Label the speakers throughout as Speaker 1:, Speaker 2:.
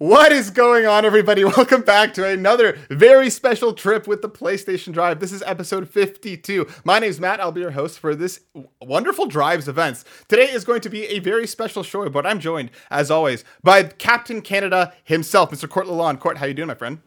Speaker 1: What is going on, everybody? Welcome back to another very special trip with the PlayStation Drive. This is episode 52. My name is Matt. I'll be your host for this wonderful Drives events. Today is going to be a very special show, but I'm joined, as always, by Captain Canada himself, Mr. Court Lalonde. Court, how you doing, my friend?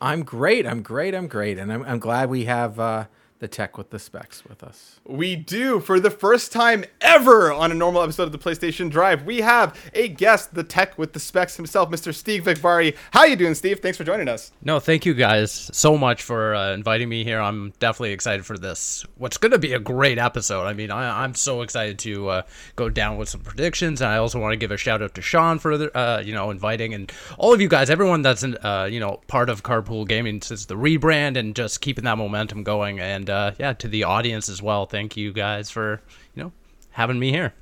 Speaker 2: I'm great. I'm great. I'm great, and I'm, I'm glad we have uh, the tech with the specs with us.
Speaker 1: We do. For the first time ever on a normal episode of the PlayStation Drive, we have a guest, the tech with the specs himself, Mr. Steve Vikvari. How you doing, Steve? Thanks for joining us.
Speaker 3: No, thank you guys so much for uh, inviting me here. I'm definitely excited for this. What's going to be a great episode. I mean, I, am so excited to uh, go down with some predictions. And I also want to give a shout out to Sean for the, uh, you know, inviting and all of you guys, everyone that's, uh, you know, part of Carpool Gaming since the rebrand and just keeping that momentum going. And and uh, yeah, to the audience as well. Thank you guys for you know having me here.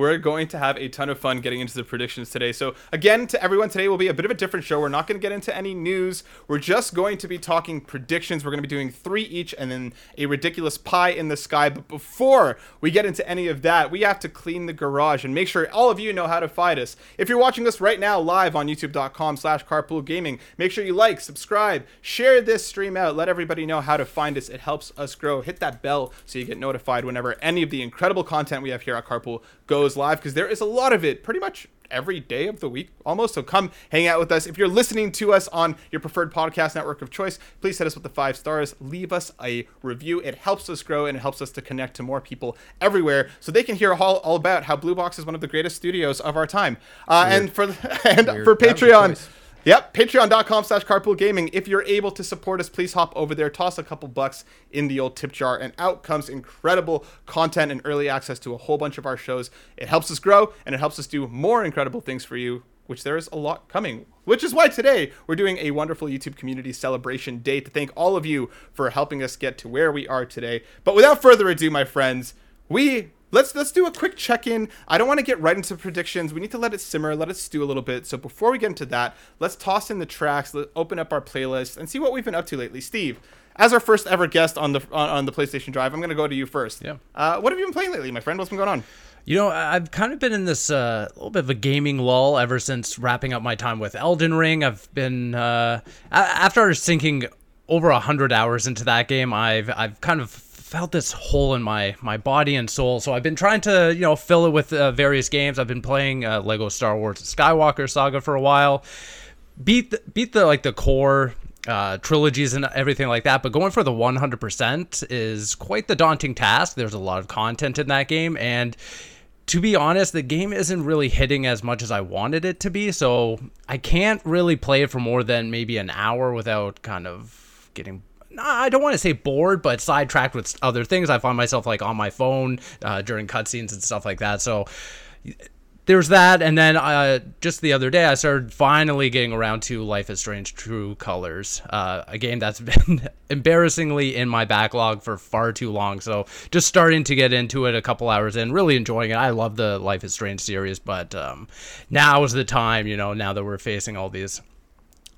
Speaker 1: We're going to have a ton of fun getting into the predictions today. So, again, to everyone, today will be a bit of a different show. We're not going to get into any news. We're just going to be talking predictions. We're going to be doing three each and then a ridiculous pie in the sky. But before we get into any of that, we have to clean the garage and make sure all of you know how to find us. If you're watching us right now live on youtube.com slash carpoolgaming, make sure you like, subscribe, share this stream out. Let everybody know how to find us. It helps us grow. Hit that bell so you get notified whenever any of the incredible content we have here at Carpool goes live because there is a lot of it pretty much every day of the week almost. So come hang out with us. If you're listening to us on your preferred podcast network of choice, please hit us with the five stars. Leave us a review. It helps us grow and it helps us to connect to more people everywhere so they can hear all, all about how Blue Box is one of the greatest studios of our time. Uh, and for and Weird. for Patreon. Yep, patreon.com slash carpool gaming. If you're able to support us, please hop over there, toss a couple bucks in the old tip jar, and out comes incredible content and early access to a whole bunch of our shows. It helps us grow and it helps us do more incredible things for you, which there is a lot coming. Which is why today we're doing a wonderful YouTube community celebration day to thank all of you for helping us get to where we are today. But without further ado, my friends, we let's let's do a quick check-in. I don't want to get right into predictions. We need to let it simmer, let it stew a little bit. So before we get into that, let's toss in the tracks, let open up our playlist, and see what we've been up to lately. Steve, as our first ever guest on the on, on the PlayStation Drive, I'm going to go to you first.
Speaker 3: Yeah.
Speaker 1: Uh, what have you been playing lately, my friend? What's been going on?
Speaker 3: You know, I've kind of been in this uh, little bit of a gaming lull ever since wrapping up my time with Elden Ring. I've been uh, after sinking over a hundred hours into that game. I've I've kind of felt this hole in my my body and soul. So I've been trying to you know fill it with uh, various games. I've been playing uh, Lego Star Wars Skywalker Saga for a while. Beat the, beat the like the core uh, trilogies and everything like that. But going for the 100% is quite the daunting task. There's a lot of content in that game and. To be honest, the game isn't really hitting as much as I wanted it to be, so I can't really play it for more than maybe an hour without kind of getting I don't want to say bored, but sidetracked with other things. I find myself like on my phone uh, during cutscenes and stuff like that. So there's that, and then uh, just the other day, I started finally getting around to Life is Strange: True Colors, uh, a game that's been embarrassingly in my backlog for far too long. So just starting to get into it a couple hours in, really enjoying it. I love the Life is Strange series, but um, now is the time, you know, now that we're facing all these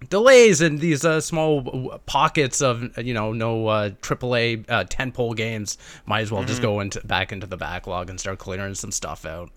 Speaker 3: delays and these uh, small pockets of you know no uh, AAA uh, tentpole games. Might as well mm-hmm. just go into back into the backlog and start clearing some stuff out.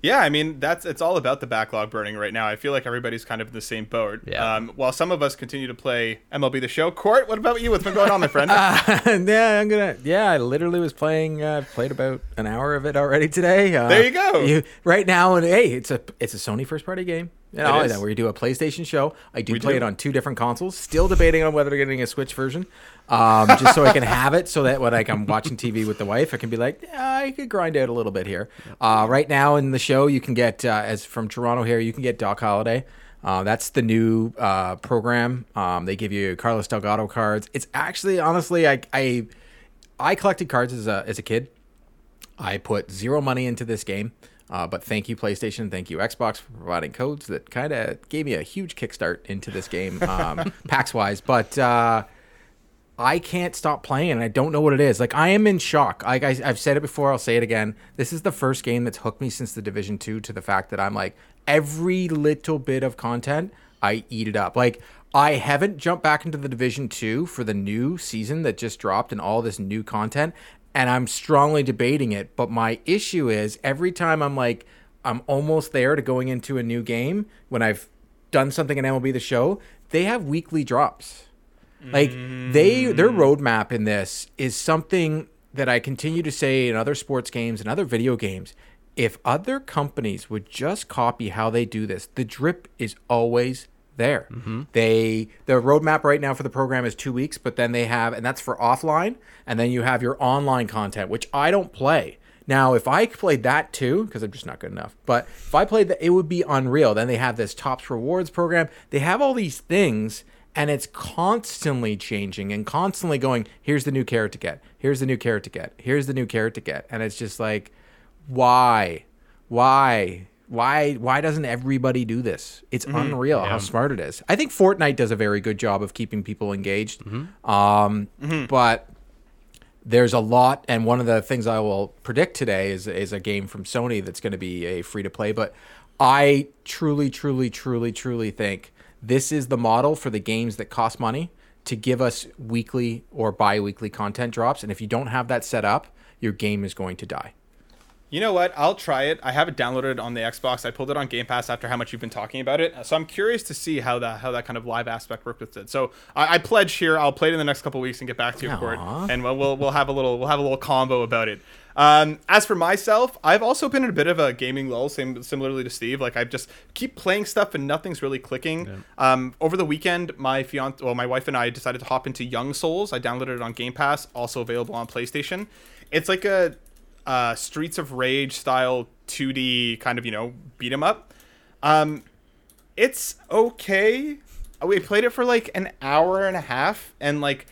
Speaker 1: Yeah, I mean that's it's all about the backlog burning right now. I feel like everybody's kind of in the same boat. Yeah. Um, while some of us continue to play MLB The Show, Court, what about you? What's been going on, my friend? uh,
Speaker 2: yeah, I'm gonna. Yeah, I literally was playing. Uh, played about an hour of it already today. Uh,
Speaker 1: there you go. You,
Speaker 2: right now, and hey, it's a it's a Sony first party game. And all that, where you do a PlayStation show. I do we play do. it on two different consoles. Still debating on whether getting a Switch version, um, just so I can have it, so that when like I'm watching TV with the wife, I can be like, yeah, I could grind out a little bit here. Uh, right now in the show, you can get uh, as from Toronto here, you can get Doc Halladay. Uh, that's the new uh, program. Um, they give you Carlos Delgado cards. It's actually, honestly, I I, I collected cards as a as a kid. I put zero money into this game. Uh, but thank you, PlayStation. Thank you, Xbox, for providing codes that kind of gave me a huge kickstart into this game, um, PAX wise. But uh, I can't stop playing, and I don't know what it is. Like I am in shock. Like I, have said it before, I'll say it again. This is the first game that's hooked me since the Division Two to the fact that I'm like every little bit of content, I eat it up. Like I haven't jumped back into the Division 2 for the new season that just dropped and all this new content and I'm strongly debating it. But my issue is every time I'm like, I'm almost there to going into a new game when I've done something in MLB the Show, they have weekly drops. Like they their mm. roadmap in this is something that I continue to say in other sports games and other video games. If other companies would just copy how they do this, the drip is always there. Mm-hmm. They the roadmap right now for the program is two weeks, but then they have and that's for offline, and then you have your online content, which I don't play. Now, if I played that too, because I'm just not good enough, but if I played that, it would be unreal. Then they have this tops rewards program. They have all these things, and it's constantly changing and constantly going. Here's the new carrot to get. Here's the new carrot to get. Here's the new carrot to get. And it's just like, why, why, why, why doesn't everybody do this? It's mm-hmm. unreal how smart it is. I think Fortnite does a very good job of keeping people engaged. Mm-hmm. Um, mm-hmm. but there's a lot, and one of the things I will predict today is is a game from Sony that's going to be a free to play. But I truly, truly, truly, truly think this is the model for the games that cost money to give us weekly or bi-weekly content drops. And if you don't have that set up, your game is going to die.
Speaker 1: You know what? I'll try it. I have it downloaded on the Xbox. I pulled it on Game Pass after how much you've been talking about it. So I'm curious to see how that how that kind of live aspect worked with it. So I, I pledge here. I'll play it in the next couple weeks and get back to you for it. And we'll, we'll we'll have a little we'll have a little combo about it. Um, as for myself, I've also been in a bit of a gaming lull, same similarly to Steve. Like I just keep playing stuff and nothing's really clicking. Um, over the weekend, my fiance, well, my wife and I decided to hop into Young Souls. I downloaded it on Game Pass, also available on PlayStation. It's like a uh, Streets of Rage style 2D kind of you know beat 'em up. Um, it's okay. We played it for like an hour and a half, and like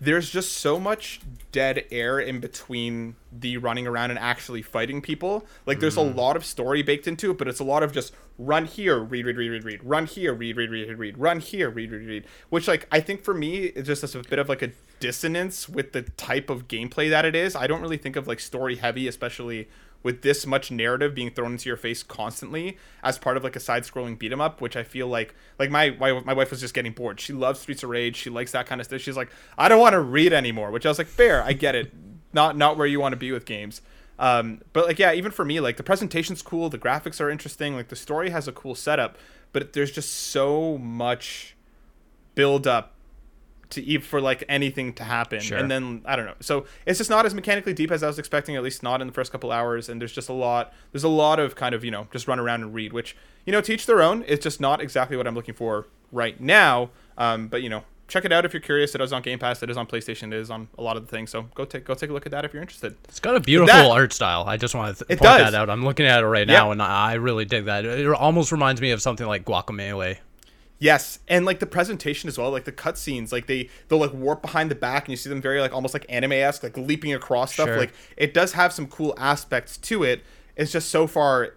Speaker 1: there's just so much dead air in between the running around and actually fighting people. Like there's a mm. lot of story baked into it, but it's a lot of just run here, read, read, read, read, read, run here, read, read, read, read, read, run here, read, read, read. Which like I think for me it's just a bit of like a dissonance with the type of gameplay that it is. I don't really think of like story heavy, especially with this much narrative being thrown into your face constantly as part of like a side-scrolling beat 'em up, which I feel like like my, my my wife was just getting bored. She loves Streets of Rage. She likes that kind of stuff. She's like, I don't want to read anymore, which I was like, fair, I get it. Not not where you want to be with games. Um, but like yeah, even for me, like the presentation's cool, the graphics are interesting, like the story has a cool setup, but there's just so much build up to even for like anything to happen
Speaker 3: Sure.
Speaker 1: and then i don't know so it's just not as mechanically deep as i was expecting at least not in the first couple hours and there's just a lot there's a lot of kind of you know just run around and read which you know teach their own it's just not exactly what i'm looking for right now um, but you know check it out if you're curious it is on game pass it is on playstation it is on a lot of the things so go take go take a look at that if you're interested
Speaker 3: It's got a beautiful
Speaker 1: that-
Speaker 3: art style. I just want to th- point
Speaker 1: does.
Speaker 3: that out. I'm looking at it right
Speaker 1: Yeah.
Speaker 3: now, and I I really dig that. It almost reminds me of something like Guacamelee.
Speaker 1: Yes, and like the presentation as well, like the cutscenes, like they they'll like warp behind the back, and you see them very like almost like anime esque, like leaping across stuff.
Speaker 3: Sure.
Speaker 1: Like it does have some cool aspects to it. It's just so far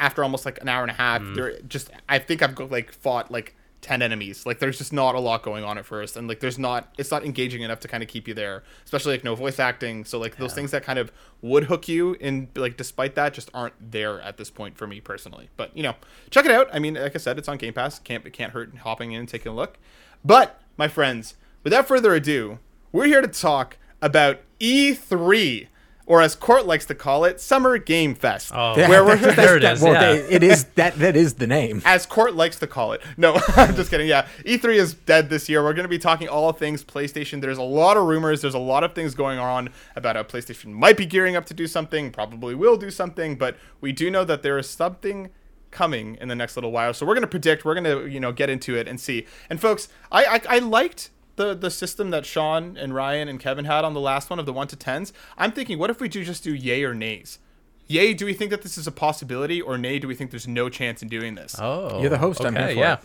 Speaker 1: after almost like an hour and a half,
Speaker 3: Mm.
Speaker 1: there just I think I've like fought like ten enemies. Like there's just not a lot going on at first, and like there's not it's not engaging enough to kind of keep you there. Especially like no voice acting, so like those things that kind of would hook you, and like despite that, just aren't there at this point for me personally. But you know, check it out. I mean, like I said, it's on Game Pass. Can't it can't hurt hopping in and taking a look. But my friends, without further ado, we're here to talk about E3, or as Court likes to call it, Summer Game Fest.
Speaker 3: Oh.
Speaker 1: where we're
Speaker 3: There it
Speaker 2: That-
Speaker 3: is,
Speaker 2: well,
Speaker 3: yeah.
Speaker 2: they- it is that that is the name.
Speaker 1: as Court likes to call it. No, I'm just kidding. Yeah, E3 is dead this year. We're going to be talking all things PlayStation. There's a lot of rumors. There's a lot of things going on about how PlayStation might be gearing up to do something, probably will do something, but we do know that there is something coming in the next little while. So we're going to predict. We're going to you know get into it and see. And folks, I I, I liked. The, the system that Sean and Ryan and Kevin had on the last one of the one to tens, I'm thinking, what if we do just do yay or nays? Yay, do we think that this is a possibility, or nay, do we think there's no chance in doing this?
Speaker 3: Oh,
Speaker 2: You're the host, I'm here for
Speaker 3: yeah,
Speaker 2: it.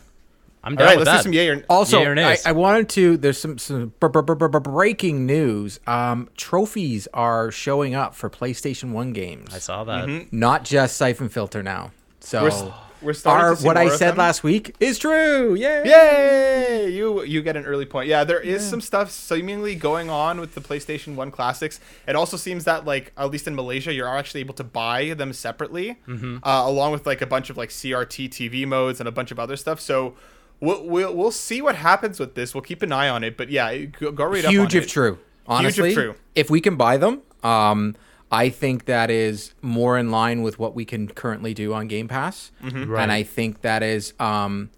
Speaker 3: I'm
Speaker 1: All
Speaker 3: down
Speaker 1: right,
Speaker 3: with
Speaker 1: let's
Speaker 3: that.
Speaker 1: do some yay or
Speaker 2: Also,
Speaker 3: Yay or
Speaker 2: I,
Speaker 3: nays?
Speaker 2: I wanted to. There's some some br- br- br- br- br- breaking news. Um, trophies are showing up for PlayStation One games,
Speaker 3: I saw that.
Speaker 2: not just Siphon Filter now. So
Speaker 1: We're, starting
Speaker 2: our, what I said last week is true. Yay!
Speaker 1: Yay! You you get an early point. Yeah, there is some stuff seemingly going on with the PlayStation One classics. It also seems that like at least in Malaysia, you're actually able to buy them separately,
Speaker 2: Mm-hmm.
Speaker 1: uh, along with like a bunch of like CRT TV modes and a bunch of other stuff. So. We'll, we'll, we'll see what happens with this. We'll keep an eye on it. But yeah, go, go read up
Speaker 2: Huge
Speaker 1: on
Speaker 2: if
Speaker 1: it.
Speaker 2: true. Honestly,
Speaker 1: true.
Speaker 2: if we can buy them, um, I think that is more in line with what we can currently do on Game Pass,
Speaker 1: Mm-hmm.
Speaker 3: Right.
Speaker 2: and I think that is um,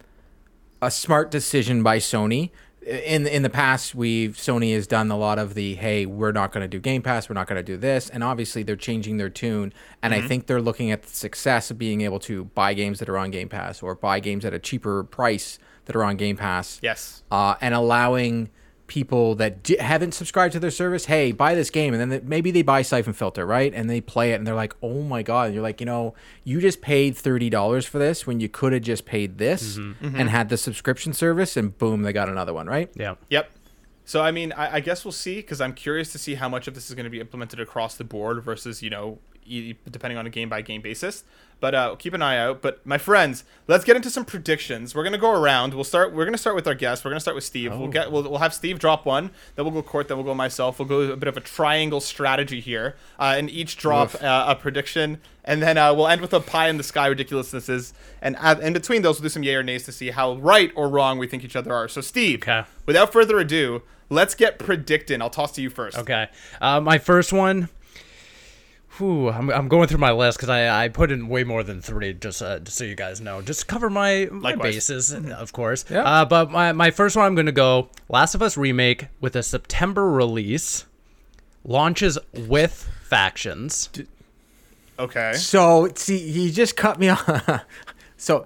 Speaker 2: a smart decision by Sony. In in the past, we've Sony has done a lot of the hey, we're not going to do Game Pass, we're not going to do this, and obviously they're changing their tune. And I think they're looking at the success of being able to buy games that are on Game Pass or buy games at a cheaper price that are on Game Pass.
Speaker 1: Yes.
Speaker 2: uh, and allowing people that d- haven't subscribed to their service, hey, buy this game, and then they, maybe they buy Siphon Filter, right? And they play it, and they're like, oh my god! And you're like, you know, you just paid thirty dollars for this when you could have just paid this mm-hmm. Mm-hmm. and had the subscription service, and boom, they got another one, right?
Speaker 3: Yeah.
Speaker 1: Yep. So I mean, I, I guess we'll see because I'm curious to see how much of this is going to be implemented across the board versus you know depending on a game by game basis. But uh, keep an eye out. But my friends, let's get into some predictions. We're gonna go around. We'll start. We're gonna start with our guest. We're gonna start with Steve. We'll get. We'll, we'll have Steve drop one. Then we'll go Court. Then we'll go myself. We'll go a bit of a triangle strategy here, uh, and each drop uh, a prediction, and then uh, we'll end with a pie in the sky ridiculousnesses. And uh, in between those, we'll do some yay or nays to see how right or wrong we think each other are. So Steve,
Speaker 3: Okay.
Speaker 1: without further ado, let's get predicting. I'll toss to you first.
Speaker 3: Okay. Uh, my first one. Whew, I'm, I'm going through my list because I, I put in way more than three, just, uh, just so you guys know. Just to cover my, my
Speaker 1: Likewise.
Speaker 3: bases, of course.
Speaker 2: Yeah.
Speaker 3: Uh, but my, my first one, I'm going to go Last of Us Remake with a September release, launches with factions.
Speaker 1: Okay.
Speaker 2: So see, you just cut me off. so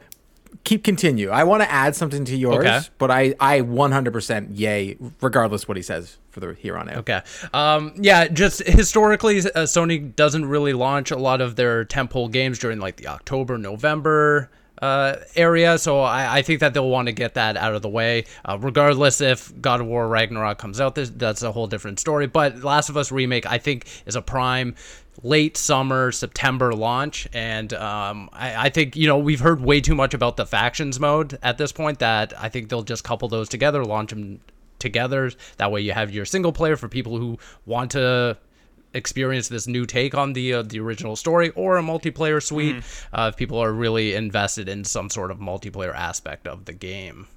Speaker 2: keep continue. I want to add something to yours,
Speaker 3: Okay.
Speaker 2: but I I 100% yay, regardless what he says for the here on out.
Speaker 3: Okay. Um, yeah, just historically, uh, Sony doesn't really launch a lot of their tentpole games during like the October, November uh, area. So I, I think that they'll want to get that out of the way. Uh, regardless if God of War Ragnarok comes out, this, that's a whole different story. But Last of Us Remake, I think, is a prime late summer September launch, and um, I, I think you know we've heard way too much about the factions mode at this point that I think they'll just couple those together, launch them together. That way, you have your single player for people who want to experience this new take on the uh, the original story, or a multiplayer suite uh, if people are really invested in some sort of multiplayer aspect of the game.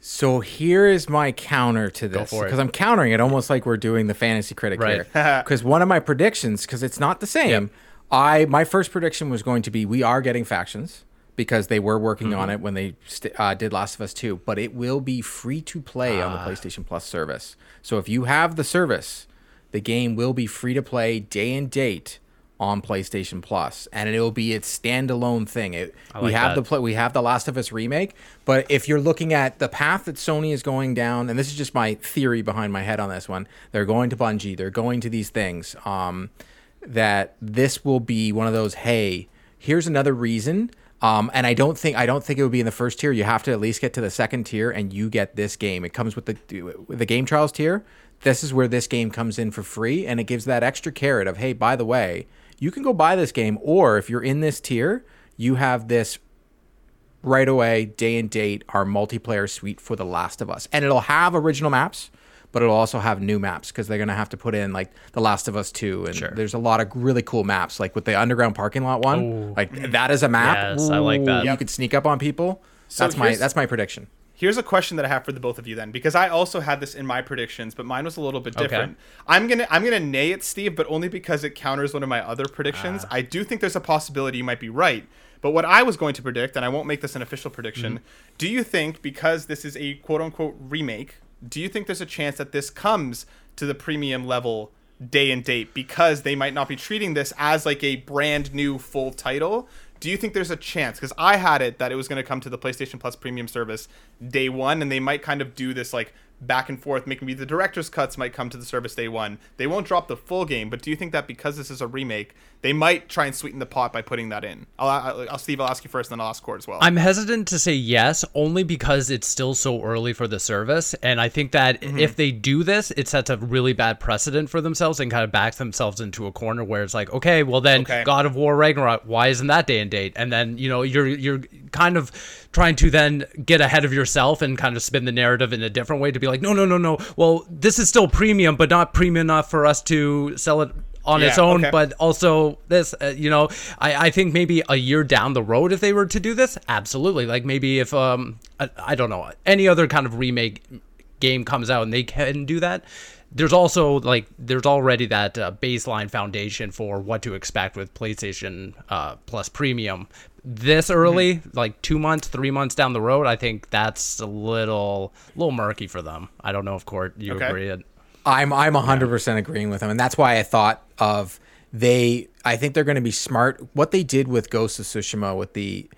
Speaker 2: So here is my counter to this because I'm countering it almost like we're doing the fantasy critic
Speaker 3: Right.
Speaker 2: here. Because one of my predictions, because it's not the same,
Speaker 3: Yep.
Speaker 2: I my first prediction was going to be we are getting factions because they were working
Speaker 3: Mm-hmm.
Speaker 2: on it when they st- uh, did Last of Us 2, but it will be free to play on
Speaker 3: Ah.
Speaker 2: the PlayStation Plus service. So if you have the service, the game will be free to play day and date on PlayStation Plus, and it will be its standalone thing. It, we have
Speaker 3: that.
Speaker 2: the play, we have the Last of Us remake, but if you're looking at the path that Sony is going down, and this is just my theory behind my head on this one, they're going to Bungie, they're going to these things. Um, that this will be one of those. Hey, here's another reason. Um, and I don't think I don't think it would be in the first tier. You have to at least get to the second tier, and you get this game. It comes with the with the game trials tier. This is where this game comes in for free, and it gives that extra carrot of hey, by the way, you can go buy this game, or if you're in this tier, you have this right away, day and date, our multiplayer suite for The Last of Us. And it'll have original maps, but it'll also have new maps because they're going to have to put in like The Last of Us 2. And there's a lot of really cool maps, like with the underground parking lot one. Like that is a map.
Speaker 3: Yes, I like that.
Speaker 2: You
Speaker 1: Yep.
Speaker 2: could sneak up on people.
Speaker 1: So
Speaker 2: that's my that's my prediction.
Speaker 1: Here's a question that I have for the both of you then, because I also had this in my predictions, but mine was a little bit
Speaker 3: Okay.
Speaker 1: different. I'm gonna I'm gonna nay it, Steve, but only because it counters one of my other predictions.
Speaker 3: Ah.
Speaker 1: I do think there's a possibility you might be right. But what I was going to predict, and I won't make this an official prediction,
Speaker 3: Mm-hmm.
Speaker 1: do you think because this is a quote unquote remake, do you think there's a chance that this comes to the premium level day and date because they might not be treating this as like a brand new full title? Do you think there's a chance? Because I had it that it was going to come to the PlayStation Plus premium service day one, and they might kind of do this like back and forth. Maybe the director's cuts might come to the service day one. They won't drop the full game, but do you think that because this is a remake, they might try and sweeten the pot by putting that in? I'll, I'll, I'll Steve, I'll ask you first, and then I'll ask Court as well.
Speaker 3: I'm hesitant to say yes, only because it's still so early for the service, and I think that
Speaker 1: Mm-hmm.
Speaker 3: if they do this, it sets a really bad precedent for themselves and kind of backs themselves into a corner where it's like, okay, well then
Speaker 1: Okay.
Speaker 3: God of War Ragnarok, why isn't that day and date? And then you know you're you're kind of trying to then get ahead of yourself and kind of spin the narrative in a different way to be like, no, no, no, no. Well, this is still premium, but not premium enough for us to sell it on its own,
Speaker 1: okay.
Speaker 3: but also this uh, you know I, I think maybe a year down the road if they were to do this absolutely like maybe if um I, I don't know any other kind of remake game comes out and they can do that, there's also like there's already that uh, baseline foundation for what to expect with PlayStation uh, Plus Premium. This early, mm-hmm. like two months, three months down the road, I think that's a little, little murky for them. I don't know if Court you okay. agree.
Speaker 2: I'm I'm 100% agreeing with him, and that's why I thought of they. I think they're going to be smart. What they did with Ghost of Tsushima with the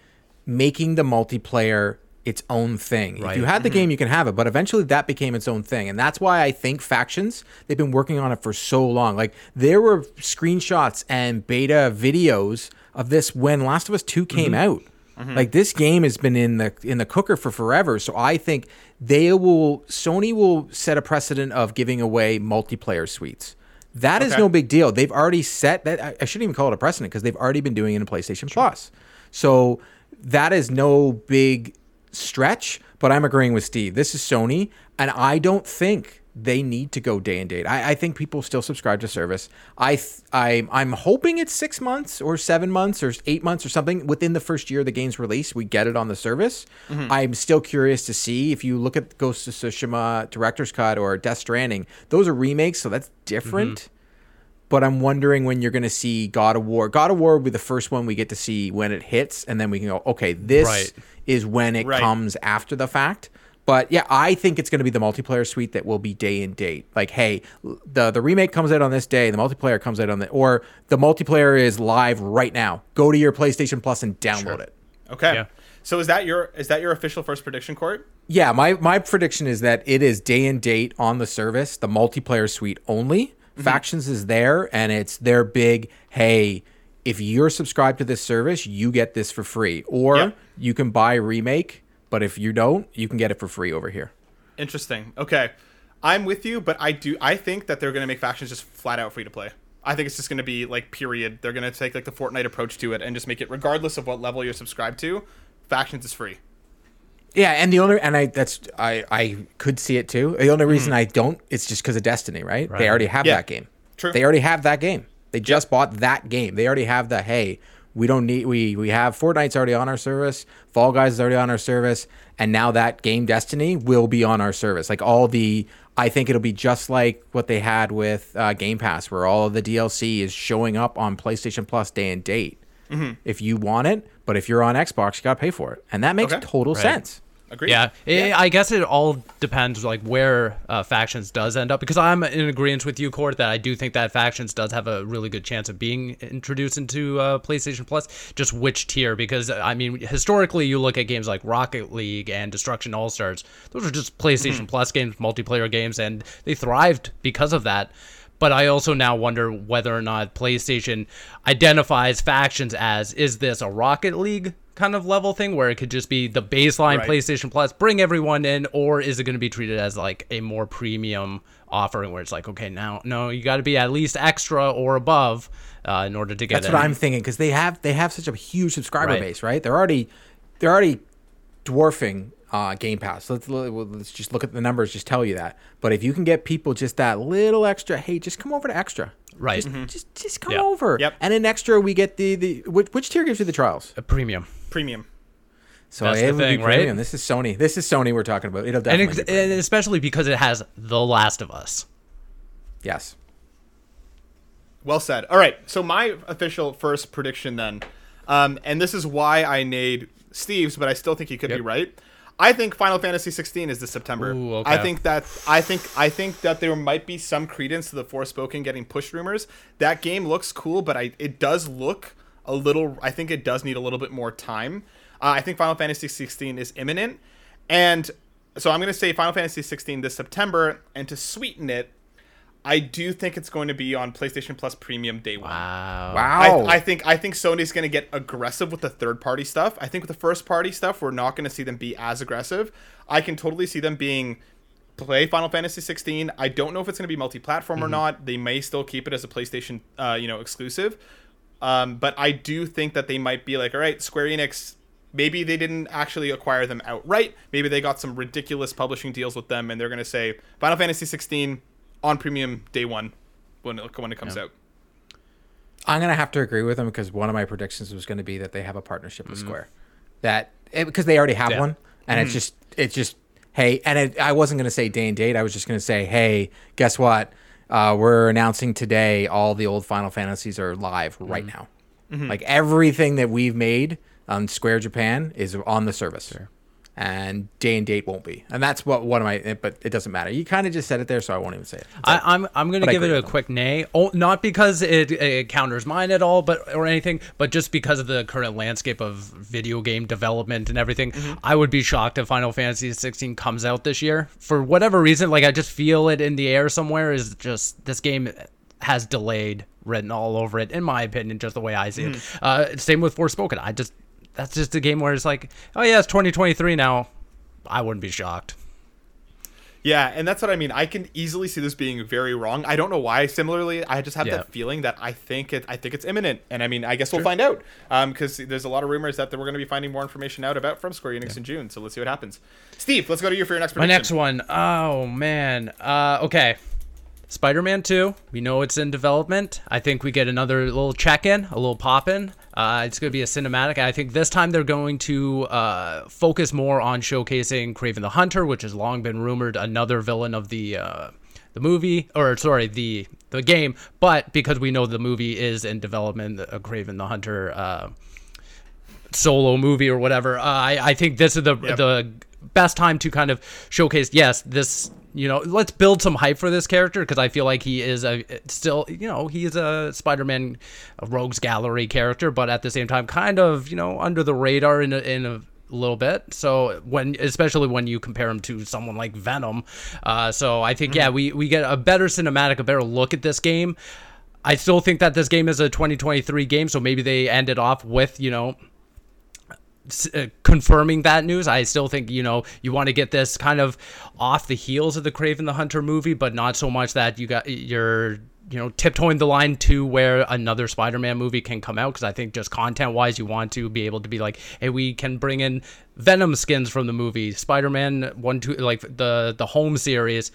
Speaker 2: making the multiplayer its own thing. Right. If you had the mm-hmm. game, you can have it, but eventually that became its own thing. And that's why I think factions, they've been working on it for so long. Like there were screenshots and beta videos of this when Last of Us 2 came mm-hmm. out. Mm-hmm. Like this game has been in the in the cooker for forever. So I think they will Sony will set a precedent of giving away multiplayer suites. That okay. is no big deal. They've already set that I, I shouldn't even call it a precedent because they've already been doing it in PlayStation sure. Plus. So that is no big stretch, but I'm agreeing with Steve. This is Sony, and I don't think they need to go day and date. I, I think people still subscribe to service. I, th- I I'm hoping it's six months or seven months or eight months or something within the first year of the game's release. We get it on the service. Mm-hmm. I'm still curious to see if you look at Ghost of Tsushima Director's Cut or Death Stranding. Those are remakes, so that's different. Mm-hmm but I'm wondering when you're going to see God of War. God of War will be the first one we get to see when it hits, and then we can go, okay, this right. is when it right. comes after the fact. But yeah, I think it's going to be the multiplayer suite that will be day and date. Like, hey, the the remake comes out on this day, the multiplayer comes out on the, or the multiplayer is live right now. Go to your PlayStation Plus and download sure. it.
Speaker 1: Okay. Yeah. So is that your is that your official first prediction, Court?
Speaker 2: Yeah, my my prediction is that it is day and date on the service, the multiplayer suite only. Mm-hmm. Factions is there, and it's their big hey. If you're subscribed to this service, you get this for free, or yep. you can buy remake. But if you don't, you can get it for free over here.
Speaker 1: Interesting. Okay, I'm with you, but I do. I think that they're going to make factions just flat out free to play. I think it's just going to be like period. They're going to take like the Fortnite approach to it and just make it regardless of what level you're subscribed to. Factions is free.
Speaker 2: Yeah, and the only and I that's I I could see it too. The only reason mm. I don't it's just because of Destiny, right? right? They already have yeah. that game. True. They already have that game. They just yep. bought that game. They already have the hey, we don't need we we have Fortnite's already on our service, Fall Guys is already on our service, and now that game Destiny will be on our service. Like all the I think it'll be just like what they had with uh, Game Pass, where all of the DLC is showing up on PlayStation Plus day and date. Mm-hmm. If you want it, but if you're on Xbox, you got to pay for it, and that makes okay. total right. sense.
Speaker 3: Agreed. Yeah, yeah. I guess it all depends like where uh, factions does end up because I'm in agreement with you, Court, that I do think that factions does have a really good chance of being introduced into uh, PlayStation Plus. Just which tier? Because I mean, historically, you look at games like Rocket League and Destruction All Stars; those are just PlayStation mm-hmm. Plus games, multiplayer games, and they thrived because of that. But I also now wonder whether or not PlayStation identifies factions as is this a Rocket League kind of level thing where it could just be the baseline right. PlayStation Plus, bring everyone in, or is it going to be treated as like a more premium offering where it's like, okay, now no, you got to be at least extra or above uh, in order to get.
Speaker 2: That's what I'm thinking because they have they have such a huge subscriber right. base, right? They're already they're already dwarfing uh, Game Pass. Let's let's just look at the numbers, just tell you that. But if you can get people just that little extra, hey, just come over to extra.
Speaker 3: Right.
Speaker 2: Just mm-hmm. just, just come yep. over. Yep. And in extra, we get the the which, which tier gives you the trials?
Speaker 3: A premium.
Speaker 1: Premium.
Speaker 2: So That's it would thing, be premium. Right? This is Sony. This is Sony we're talking about. It'll definitely,
Speaker 3: and, ex- especially because it has The Last of Us.
Speaker 2: Yes.
Speaker 1: Well said. All right. So my official first prediction then, um, and this is why I made Steve's, but I still think he could yep. be right. I think Final Fantasy 16 is this September. Ooh, okay. I think that I think I think that there might be some credence to the Forspoken getting push rumors. That game looks cool, but I it does look a little. I think it does need a little bit more time. Uh, I think Final Fantasy 16 is imminent, and so I'm going to say Final Fantasy 16 this September. And to sweeten it, I do think it's going to be on PlayStation Plus Premium day one.
Speaker 3: Wow!
Speaker 2: Wow!
Speaker 1: I, I think I think Sony's going to get aggressive with the third party stuff. I think with the first party stuff, we're not going to see them be as aggressive. I can totally see them being play Final Fantasy 16. I don't know if it's going to be multi-platform mm-hmm. or not. They may still keep it as a PlayStation, uh, you know, exclusive. Um, but I do think that they might be like, all right, Square Enix. Maybe they didn't actually acquire them outright. Maybe they got some ridiculous publishing deals with them, and they're going to say Final Fantasy 16 on premium day one when it, when it comes yeah. out.
Speaker 2: I'm gonna have to agree with them because one of my predictions was going to be that they have a partnership with mm-hmm. Square, that it, because they already have yeah. one, and mm-hmm. it's just it's just hey, and it, I wasn't going to say day and date. I was just going to say, hey, guess what? Uh, we're announcing today all the old Final Fantasies are live right now. Mm-hmm. Like everything that we've made on Square Japan is on the service. Sure and day and date won't be. And that's what one of my. But it doesn't matter. You kind of just said it there, so I won't even say it.
Speaker 3: I, am I'm, I'm going to give it a quick nay. Oh, not because it, it, counters mine at all, but or anything, but just because of the current landscape of video game development and everything. Mm-hmm. I would be shocked if Final Fantasy 16 comes out this year for whatever reason. Like I just feel it in the air somewhere. Is just this game has delayed written all over it, in my opinion, just the way I see mm. it. Uh, same with Forspoken. I just that's just a game where it's like, oh yeah, it's 2023 now. I wouldn't be shocked.
Speaker 1: Yeah, and that's what I mean. I can easily see this being very wrong. I don't know why. Similarly, I just have yeah. that feeling that I think it. I think it's imminent, and I mean, I guess we'll find out. because um, there's a lot of rumors that we're going to be finding more information out about from Square Enix yeah. in June. So let's see what happens. Steve, let's go to you for your next. Prediction.
Speaker 3: My next one. Oh man. Uh, okay. Spider-Man 2, we know it's in development. I think we get another little check-in, a little pop-in. Uh, it's going to be a cinematic. I think this time they're going to uh, focus more on showcasing Kraven the Hunter, which has long been rumored another villain of the uh, the movie, or sorry, the the game. But because we know the movie is in development, a Kraven the Hunter uh, solo movie or whatever, uh, I I think this is the yep. the best time to kind of showcase. Yes, this you know, let's build some hype for this character because I feel like he is a still, you know, he is a Spider-Man, a Rogues Gallery character, but at the same time, kind of, you know, under the radar in a, in a little bit. So when, especially when you compare him to someone like Venom, uh, so I think mm-hmm. yeah, we we get a better cinematic, a better look at this game. I still think that this game is a 2023 game, so maybe they end it off with you know confirming that news. I still think you know you want to get this kind of off the heels of the Kraven the Hunter movie, but not so much that you got you're you know tiptoeing the line to where another Spider-Man movie can come out because I think just content-wise you want to be able to be like, hey, we can bring in Venom skins from the movie, Spider-Man one two like the the home series.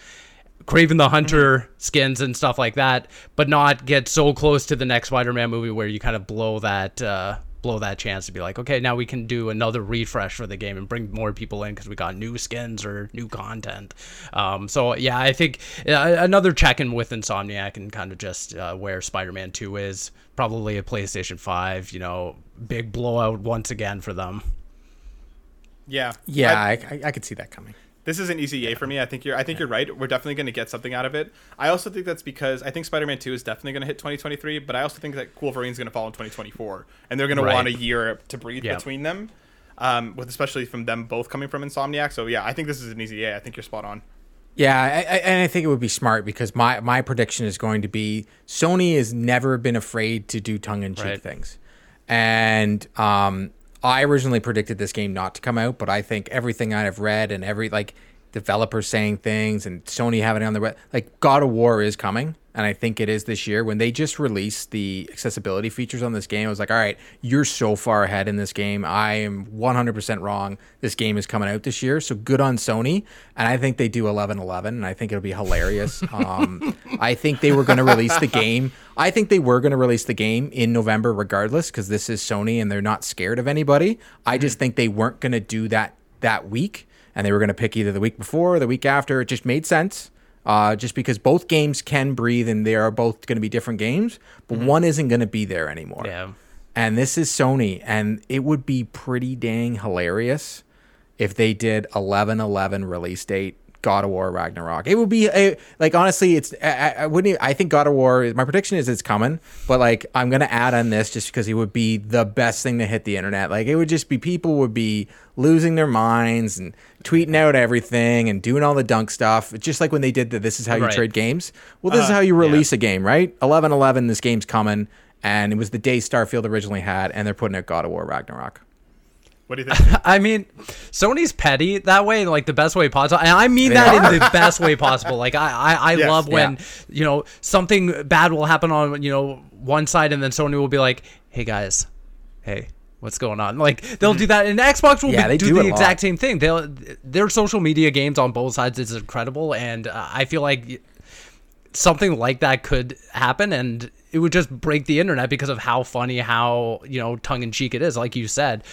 Speaker 3: Kraven the Hunter mm-hmm. skins and stuff like that, but not get so close to the next Spider-Man movie where you kind of blow that uh, blow that chance to be like, okay, now we can do another refresh for the game and bring more people in because we got new skins or new content. Um, so yeah, I think uh, another check in with Insomniac and kind of just uh, where Spider-Man Two is probably a PlayStation Five. You know, big blowout once again for them.
Speaker 1: Yeah,
Speaker 2: yeah, I, I, I could see that coming
Speaker 1: this is an easy yay for me. I think you're I think yeah. you're right. We're definitely going to get something out of it. I also think that's because I think Spider-Man 2 is definitely going to hit 2023, but I also think that Wolverine's going to fall in 2024 and they're going right. to want a year to breathe yeah. between them. Um, with especially from them both coming from Insomniac. So yeah, I think this is an easy yay. I think you're spot on.
Speaker 2: Yeah, I, I, and I think it would be smart because my my prediction is going to be Sony has never been afraid to do tongue in cheek right. things, and um, I originally predicted this game not to come out, but I think everything I've read and every like developers saying things and Sony having it on the web, like God of War is coming, and I think it is this year. When they just released the accessibility features on this game, I was like, all right, you're so far ahead in this game. I am 100% wrong. This game is coming out this year, so good on Sony. And I think they do 11-11, and I think it'll be hilarious. um, I think they were going to release the game. I think they were going to release the game in November regardless because this is Sony and they're not scared of anybody. I just think they weren't going to do that that week and they were going to pick either the week before or the week after. It just made sense. Uh, just because both games can breathe and they are both going to be different games, but mm-hmm. one isn't going to be there anymore.
Speaker 3: Yeah.
Speaker 2: And this is Sony, and it would be pretty dang hilarious if they did 11 11 release date God of War Ragnarok. It would be a, like honestly, it's I, I wouldn't. I think God of War. My prediction is it's coming, but like I'm gonna add on this just because it would be the best thing to hit the internet. Like it would just be people would be losing their minds and tweeting out everything and doing all the dunk stuff. Just like when they did the "This is how you right. trade games." Well, this uh, is how you release yeah. a game, right? 11-11, This game's coming, and it was the day Starfield originally had, and they're putting out God of War Ragnarok.
Speaker 1: What do you think?
Speaker 3: I mean, Sony's petty that way, like the best way possible. And I mean they that are. in the best way possible. Like I, I, I yes, love when yeah. you know something bad will happen on you know one side, and then Sony will be like, "Hey guys, hey." What's going on? Like they'll mm-hmm. do that, and Xbox will yeah, be, do, do the exact same thing. They'll their social media games on both sides is incredible, and uh, I feel like something like that could happen, and it would just break the internet because of how funny, how you know tongue in cheek it is. Like you said,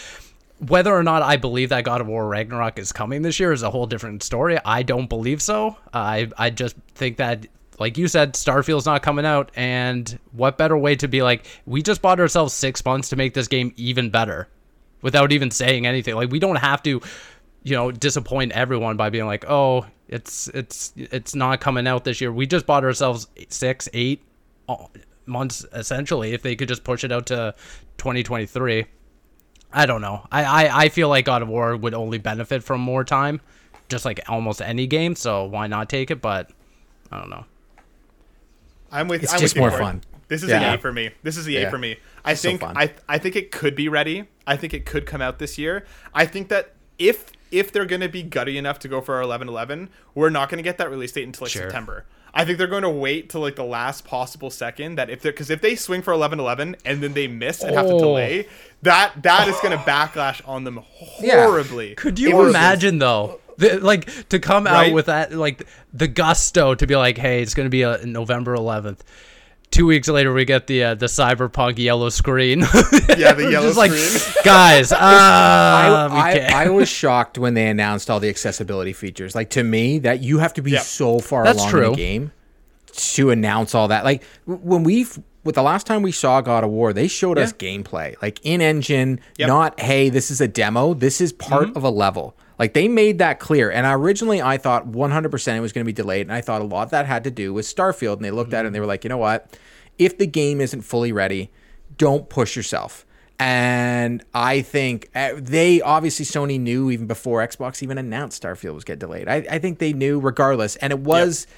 Speaker 3: whether or not I believe that God of War Ragnarok is coming this year is a whole different story. I don't believe so. I I just think that like you said, Starfield's not coming out, and what better way to be like, we just bought ourselves six months to make this game even better, without even saying anything. Like we don't have to, you know, disappoint everyone by being like, oh, it's it's it's not coming out this year. We just bought ourselves six, eight uh, months essentially. If they could just push it out to 2023. I don't know. I, I, I feel like God of War would only benefit from more time, just like almost any game. So why not take it? But I don't know.
Speaker 1: I'm with.
Speaker 2: It's
Speaker 1: I'm
Speaker 2: just
Speaker 1: with you,
Speaker 2: more
Speaker 1: Corey.
Speaker 2: fun.
Speaker 1: This is
Speaker 2: Yeah.
Speaker 1: a A for me. This is a A for me. I
Speaker 2: so
Speaker 1: think
Speaker 2: fun.
Speaker 1: I I think it could be ready. I think it could come out this year. I think that if if they're going to be gutty enough to go for our 11-11, we're not going to get that release date until like
Speaker 3: Sure.
Speaker 1: September. I think they're going to wait till like the last possible second. That if they're because if they swing for 11-11 and then they miss and have to
Speaker 3: Oh.
Speaker 1: delay, that that is going to backlash on them
Speaker 2: Yeah.
Speaker 1: horribly.
Speaker 3: Could you
Speaker 1: Horribly.
Speaker 3: imagine though? The, like to come
Speaker 1: Right?
Speaker 3: out with that like the gusto to be like hey it's gonna be a November 11th two weeks later we get the uh, the cyberpunk yellow screen
Speaker 1: Yeah, the
Speaker 3: We're
Speaker 1: yellow
Speaker 3: just like
Speaker 1: screen.
Speaker 3: guys uh,
Speaker 2: I, I. I was shocked when they announced all the accessibility features. Like to me, that you have to be
Speaker 1: Yep.
Speaker 2: so far
Speaker 3: That's
Speaker 2: along in the game to announce all that. Like when we with the last time we saw God of War, they showed us gameplay, like in engine,
Speaker 1: Yep.
Speaker 2: not hey, this is a demo. This is part
Speaker 3: Mm-hmm.
Speaker 2: of a level. Like they made that clear. And originally I thought 100% it was going to be delayed, and I thought a lot of that had to do with Starfield. And they looked at it and they were like, you know what? If the game isn't fully ready, don't push yourself. And I think uh, they obviously Sony knew even before Xbox even announced Starfield was get delayed. I, I think they knew regardless, and it was.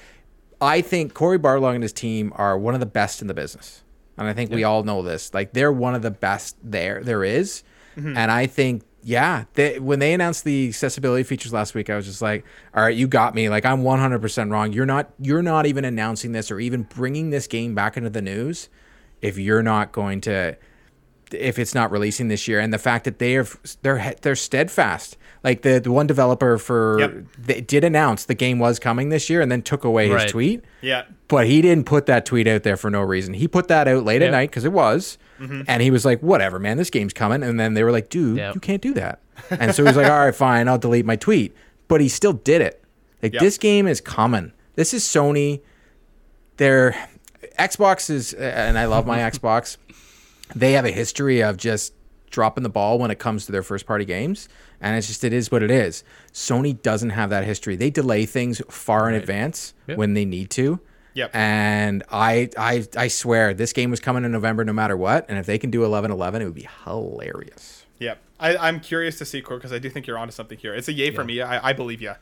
Speaker 2: I think Cory Barlog and his team are one of the best in the business, and I think we all know this. Like they're one of the best there there is. and I think yeah, they, when they announced the accessibility features last week, I was just like, all right, you got me. Like I'm 100% wrong. You're not you're not even announcing this or even bringing this game back into the news if you're not going to if it's not releasing this year and the fact that they are they're they're steadfast. Like the, the one developer for
Speaker 1: Yep.
Speaker 2: they did announce the game was coming this year and then took away his tweet.
Speaker 1: Yeah.
Speaker 2: but he didn't put that tweet out there for no reason. He put that out late at night because it was. Mm-hmm. And he was like whatever man this game's coming. And then they were like dude
Speaker 3: Yep.
Speaker 2: you can't do that. And so he was like all right fine i'll delete my tweet. But he still did it. Like
Speaker 1: Yep.
Speaker 2: this game is coming. This is sony. Their xbox is and i love my xbox they have a history of just dropping the ball when it comes to their first party games and it's just it is what it is sony doesn't have that history they delay things far in advance
Speaker 3: Yep.
Speaker 2: when they need to
Speaker 1: Yep.
Speaker 2: and I, I i swear this game was coming in november no matter what and if they can do 11 11 it would be hilarious
Speaker 1: Yeah, I, I'm curious to see, Core, because I do think you're onto something here. It's a yay for me. I, I believe you.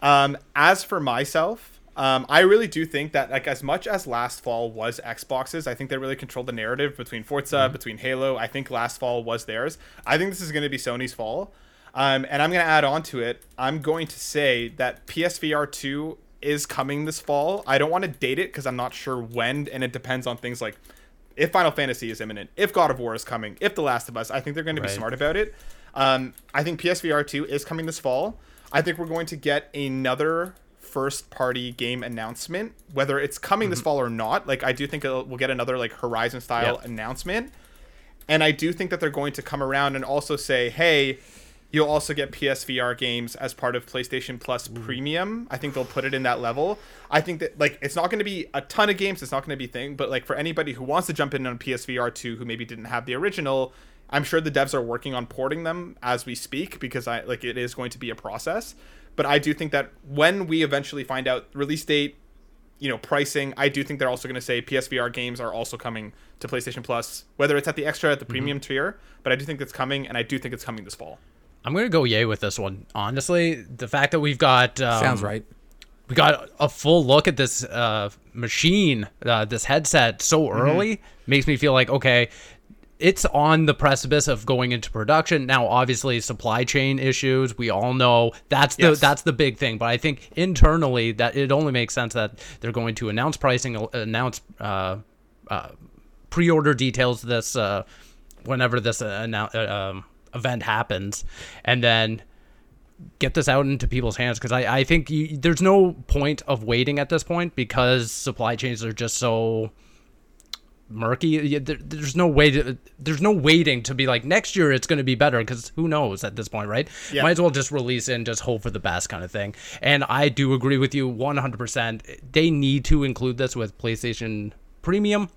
Speaker 1: Um, as for myself, um, I really do think that, like, as much as last fall was Xbox's, I think they really controlled the narrative between Forza,
Speaker 2: Mm-hmm.
Speaker 1: between Halo. I think last fall was theirs. I think this is going to be Sony's fall. Um, and I'm going to add on to it. I'm going to say that PSVR 2 is coming this fall. I don't want to date it because I'm not sure when, and it depends on things like if Final Fantasy is imminent, if God of War is coming, if The Last of Us, I think they're going to be
Speaker 3: Right.
Speaker 1: smart about it. Um, I think PSVR 2 is coming this fall. I think we're going to get another first party game announcement, whether it's coming this mm-hmm. fall or not. Like, I do think it'll, we'll get another, like, Horizon style
Speaker 3: Yep.
Speaker 1: announcement. And I do think that they're going to come around and also say, hey, you'll also get PSVR games as part of PlayStation Plus Premium. I think they'll put it in that level. I think that like it's not going to be a ton of games. It's not going to be thing, but like for anybody who wants to jump in on PSVR two, who maybe didn't have the original, I'm sure the devs are working on porting them as we speak because I like it is going to be a process. But I do think that when we eventually find out release date, you know, pricing, I do think they're also going to say PSVR games are also coming to PlayStation Plus, whether it's at the extra at the premium tier. But I do think it's coming, and I do think it's coming this fall.
Speaker 3: I'm gonna go yay with this one. Honestly, the fact that we've got um,
Speaker 2: sounds right
Speaker 3: we got a full look at this uh, machine, uh, this headset so
Speaker 2: Mm-hmm.
Speaker 3: early makes me feel like okay, it's on the precipice of going into production now. Obviously, supply chain issues. We all know that's the
Speaker 1: Yes.
Speaker 3: that's the big thing. But I think internally that it only makes sense that they're going to announce pricing, uh, announce uh, uh, pre-order details this uh, whenever this uh, uh, um, event happens, and then get this out into people's hands because I, I think you, there's no point of waiting at this point because supply chains are just so murky. There, there's no way to. There's no waiting to be like next year it's going to be better because who knows at this point, right?
Speaker 1: Yeah.
Speaker 3: Might as well just release it and just hope for the best kind of thing. And I do agree with you 100%. They need to include this with PlayStation Premium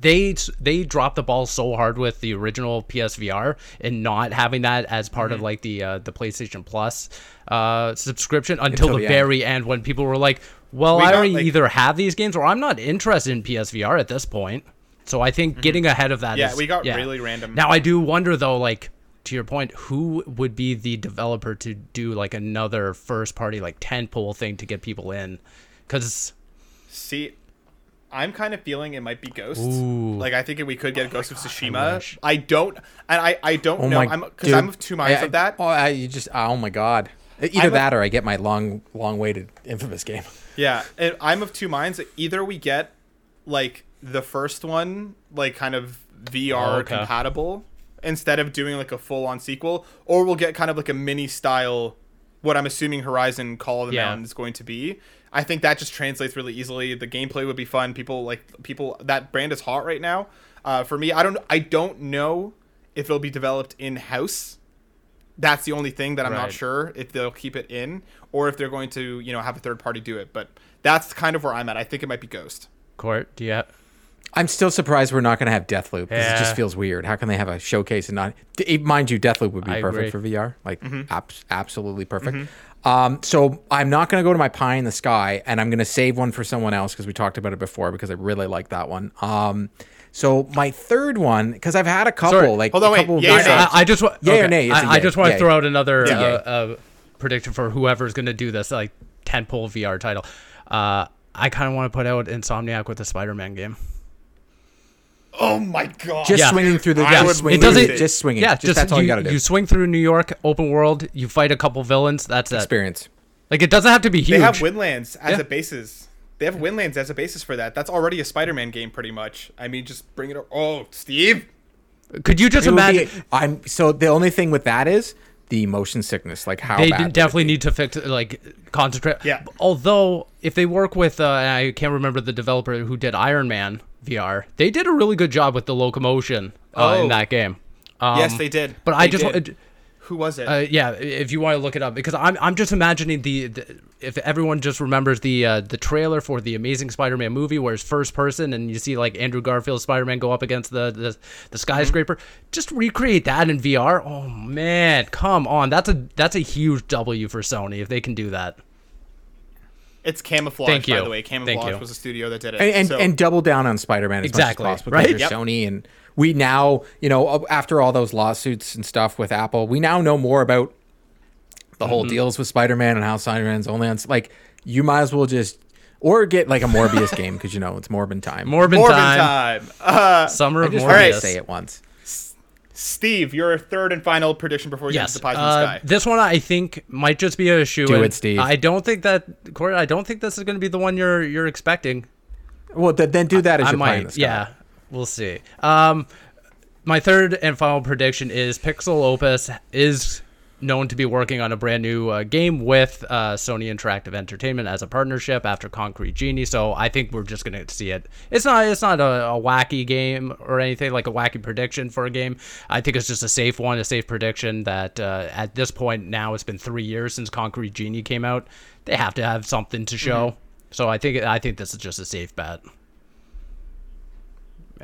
Speaker 3: they they dropped the ball so hard with the original PSVR and not having that as part mm-hmm. of like the uh, the PlayStation Plus uh, subscription until, until the, the very end. when people were like, "Well, we I already like, either have these games or I'm not interested in PSVR at this point." So I think mm-hmm. getting ahead of that
Speaker 1: yeah,
Speaker 3: is,
Speaker 1: we got
Speaker 3: yeah.
Speaker 1: really random.
Speaker 3: Now I do wonder though, like to your point, who would be the developer to do like another first party like tentpole thing to get people in? Because
Speaker 1: see, I'm kind of feeling it might be Ghost.
Speaker 3: Ooh.
Speaker 1: Like I think we could get oh Ghost of Tsushima. I, I, don't, and I I don't
Speaker 2: oh
Speaker 1: know. I'm because I'm of two minds
Speaker 2: I,
Speaker 1: of that.
Speaker 2: Oh, I, you just oh my god. Either I'm that a, or I get my long long waited infamous game.
Speaker 1: Yeah, and I'm of two minds. Either we get like the first one, like kind of VR oh, okay. compatible, instead of doing like a full on sequel, or we'll get kind of like a mini style. What I'm assuming Horizon Call of the yeah. Mountain is going to be, I think that just translates really easily. The gameplay would be fun. People like people that brand is hot right now. Uh, for me, I don't I don't know if it'll be developed in house. That's the only thing that I'm right. not sure if they'll keep it in or if they're going to you know have a third party do it. But that's kind of where I'm at. I think it might be Ghost.
Speaker 3: Court, do you? Have-
Speaker 2: I'm still surprised we're not going to have Deathloop because yeah. it just feels weird. How can they have a showcase and not? Mind you, Deathloop would be I perfect agree. for VR, like mm-hmm. ab- absolutely perfect. Mm-hmm. Um, so I'm not going to go to my pie in the sky, and I'm going to save one for someone else because we talked about it before because I really like that one. Um, so my third one, because I've had a couple,
Speaker 1: Sorry.
Speaker 2: like
Speaker 1: hold on,
Speaker 2: wait,
Speaker 1: yay I,
Speaker 3: I, just
Speaker 2: want, yay okay. or nay.
Speaker 3: I, I, just want to throw out another uh, uh, prediction for whoever's going to do this, like tentpole VR title. Uh, I kind of want to put out Insomniac with the Spider-Man game.
Speaker 1: Oh my god!
Speaker 2: Just yeah. swinging through the. Yeah, just swinging, it doesn't. Just swinging. Yeah, just, just that's all you, you got to do.
Speaker 3: You swing through New York, open world. You fight a couple villains. That's
Speaker 2: it. Experience.
Speaker 3: Like it doesn't have to be huge.
Speaker 1: They have Windlands as yeah. a basis. They have Windlands as a basis for that. That's already a Spider-Man game, pretty much. I mean, just bring it. Oh, Steve.
Speaker 3: Could you just imagine?
Speaker 2: Be, I'm so the only thing with that is the motion sickness. Like how
Speaker 3: they definitely need to fix like concentrate.
Speaker 1: Yeah.
Speaker 3: Although if they work with, uh, I can't remember the developer who did Iron Man VR. They did a really good job with the locomotion uh, oh. in that game.
Speaker 1: Um, yes, they did.
Speaker 3: But
Speaker 1: they
Speaker 3: I just did.
Speaker 1: Who was it?
Speaker 3: Uh, yeah, if you want to look it up, because I'm I'm just imagining the, the if everyone just remembers the uh, the trailer for the Amazing Spider-Man movie, where it's first person and you see like Andrew Garfield Spider-Man go up against the the, the skyscraper. Mm-hmm. Just recreate that in VR. Oh man, come on, that's a that's a huge W for Sony if they can do that.
Speaker 1: It's Camouflaj, Thank you. by the way. Camouflaj was a studio that did it.
Speaker 2: And and, so. and double down on Spider-Man as exactly, much as possible. Right? Yep. Sony and we now, you know, after all those lawsuits and stuff with Apple, we now know more about the mm-hmm. whole deals with Spider-Man and how Spider-Man's only on like you might as well just or get like a Morbius game because you know it's Morbin time.
Speaker 3: Morbin,
Speaker 1: Morbin
Speaker 3: time.
Speaker 1: time. Uh,
Speaker 3: Summer of
Speaker 2: Morbius.
Speaker 3: Right.
Speaker 2: Say it once.
Speaker 1: Steve, your third and final prediction before we yes. get to the pies in the
Speaker 3: uh,
Speaker 1: sky.
Speaker 3: This one I think might just be a shoe.
Speaker 2: Do it, Steve.
Speaker 3: I don't think that Corey. I don't think this is going to be the one you're you're expecting.
Speaker 2: Well, th- then do that as I, your I might.
Speaker 3: Yeah, we'll see. Um, my third and final prediction is Pixelopus is known to be working on a brand new uh, game with uh, Sony Interactive Entertainment as a partnership after Concrete Genie. So I think we're just gonna see it. It's not it's not a, a, wacky game or anything like a wacky prediction for a game. I think it's just a safe one, a safe prediction that uh, at this point now it's been three years since Concrete Genie came out. They have to have something to show. Mm-hmm. So I think I think this is just a safe bet.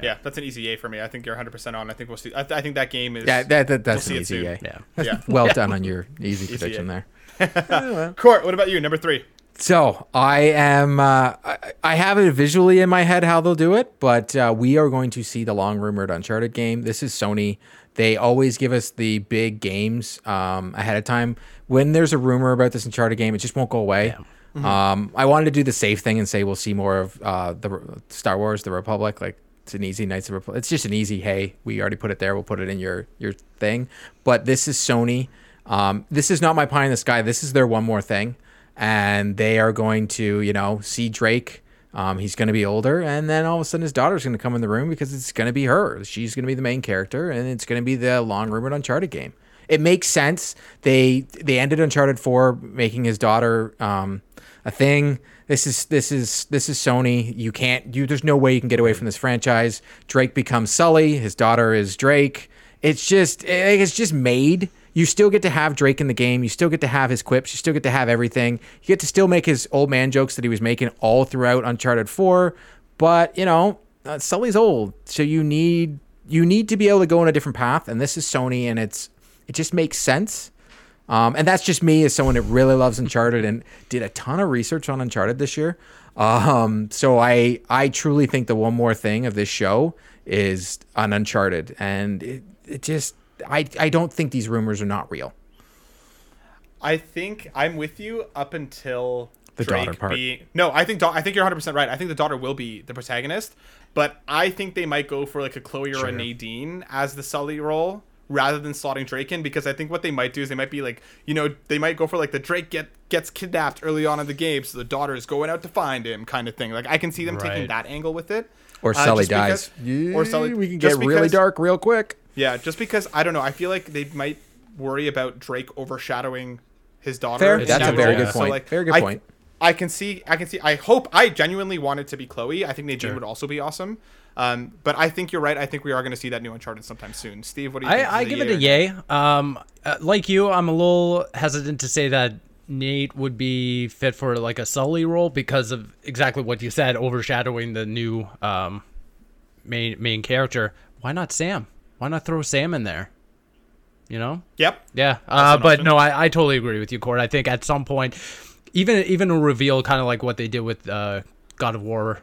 Speaker 1: Yeah, that's an easy A for me. I think you're 100 percent on. I think we'll see. I, th- I, think that game is.
Speaker 2: Yeah, that, that that's we'll an easy A.
Speaker 3: Yeah,
Speaker 2: yeah. well yeah. done on your easy, easy prediction a.
Speaker 1: there. Court, what about you? Number three.
Speaker 2: So I am. Uh, I, I, have it visually in my head how they'll do it, but uh, we are going to see the long rumored Uncharted game. This is Sony. They always give us the big games um, ahead of time. When there's a rumor about this Uncharted game, it just won't go away. Yeah. Mm-hmm. Um, I wanted to do the safe thing and say we'll see more of uh, the Star Wars: The Republic, like it's an easy. It's just an easy. Hey, we already put it there. We'll put it in your your thing. But this is Sony. Um, this is not my pie in the sky. This is their one more thing, and they are going to you know see Drake. Um, he's going to be older, and then all of a sudden his daughter's going to come in the room because it's going to be her. She's going to be the main character, and it's going to be the long rumored Uncharted game. it makes sense. They they ended Uncharted Four, making his daughter um, a thing. This is this is this is Sony. You can't you. There's no way you can get away from this franchise. Drake becomes Sully. His daughter is Drake. It's just it's just made. You still get to have Drake in the game. You still get to have his quips. You still get to have everything. You get to still make his old man jokes that he was making all throughout Uncharted Four. But you know, uh, Sully's old, so you need you need to be able to go in a different path. And this is Sony, and it's it just makes sense. Um, and that's just me as someone that really loves Uncharted and did a ton of research on Uncharted this year. Um, so I I truly think the one more thing of this show is on Uncharted, and it, it just I I don't think these rumors are not real.
Speaker 1: I think I'm with you up until
Speaker 2: the
Speaker 1: Drake
Speaker 2: daughter part.
Speaker 1: Being, no, I think I think you're 100 percent right. I think the daughter will be the protagonist, but I think they might go for like a Chloe or
Speaker 2: Sure.
Speaker 1: a Nadine as the Sully role rather than slotting Drake in because I think what they might do is they might be like you know they might go for like the Drake get gets kidnapped early on in the game, so the daughter is going out to find him kind of thing. Like I can see them taking that angle with it.
Speaker 2: Or
Speaker 1: Uh,
Speaker 2: Sully
Speaker 1: just because-
Speaker 2: dies.
Speaker 1: or Sully.
Speaker 2: We can
Speaker 1: just
Speaker 2: get really
Speaker 1: because-
Speaker 2: dark real quick.
Speaker 1: Yeah, just because I don't know, I feel like they might worry about Drake overshadowing his daughter.
Speaker 2: Fair.
Speaker 1: in
Speaker 3: That's a very
Speaker 1: role.
Speaker 3: good
Speaker 1: So,
Speaker 2: point.
Speaker 1: like,
Speaker 2: Very good
Speaker 1: I,
Speaker 2: point.
Speaker 1: I can see, I can see. I hope. I genuinely want it to be Chloe. I think Nadine
Speaker 3: Sure.
Speaker 1: would also be awesome. Um, but I think you're right. I think we are going to see that new Uncharted sometime soon. Steve, what do you think?
Speaker 3: I, I give
Speaker 1: yay
Speaker 3: it a yay. Um, uh, like you, I'm a little hesitant to say that Nate would be fit for like a Sully role because of exactly what you said, overshadowing the new um, main main character. Why not Sam? Why not throw Sam in there? You know?
Speaker 1: Yep.
Speaker 3: Yeah, uh, but
Speaker 1: option.
Speaker 3: no, I, I totally agree with you, Cord. I think at some point, even even a reveal, kind of like what they did with uh, God of War.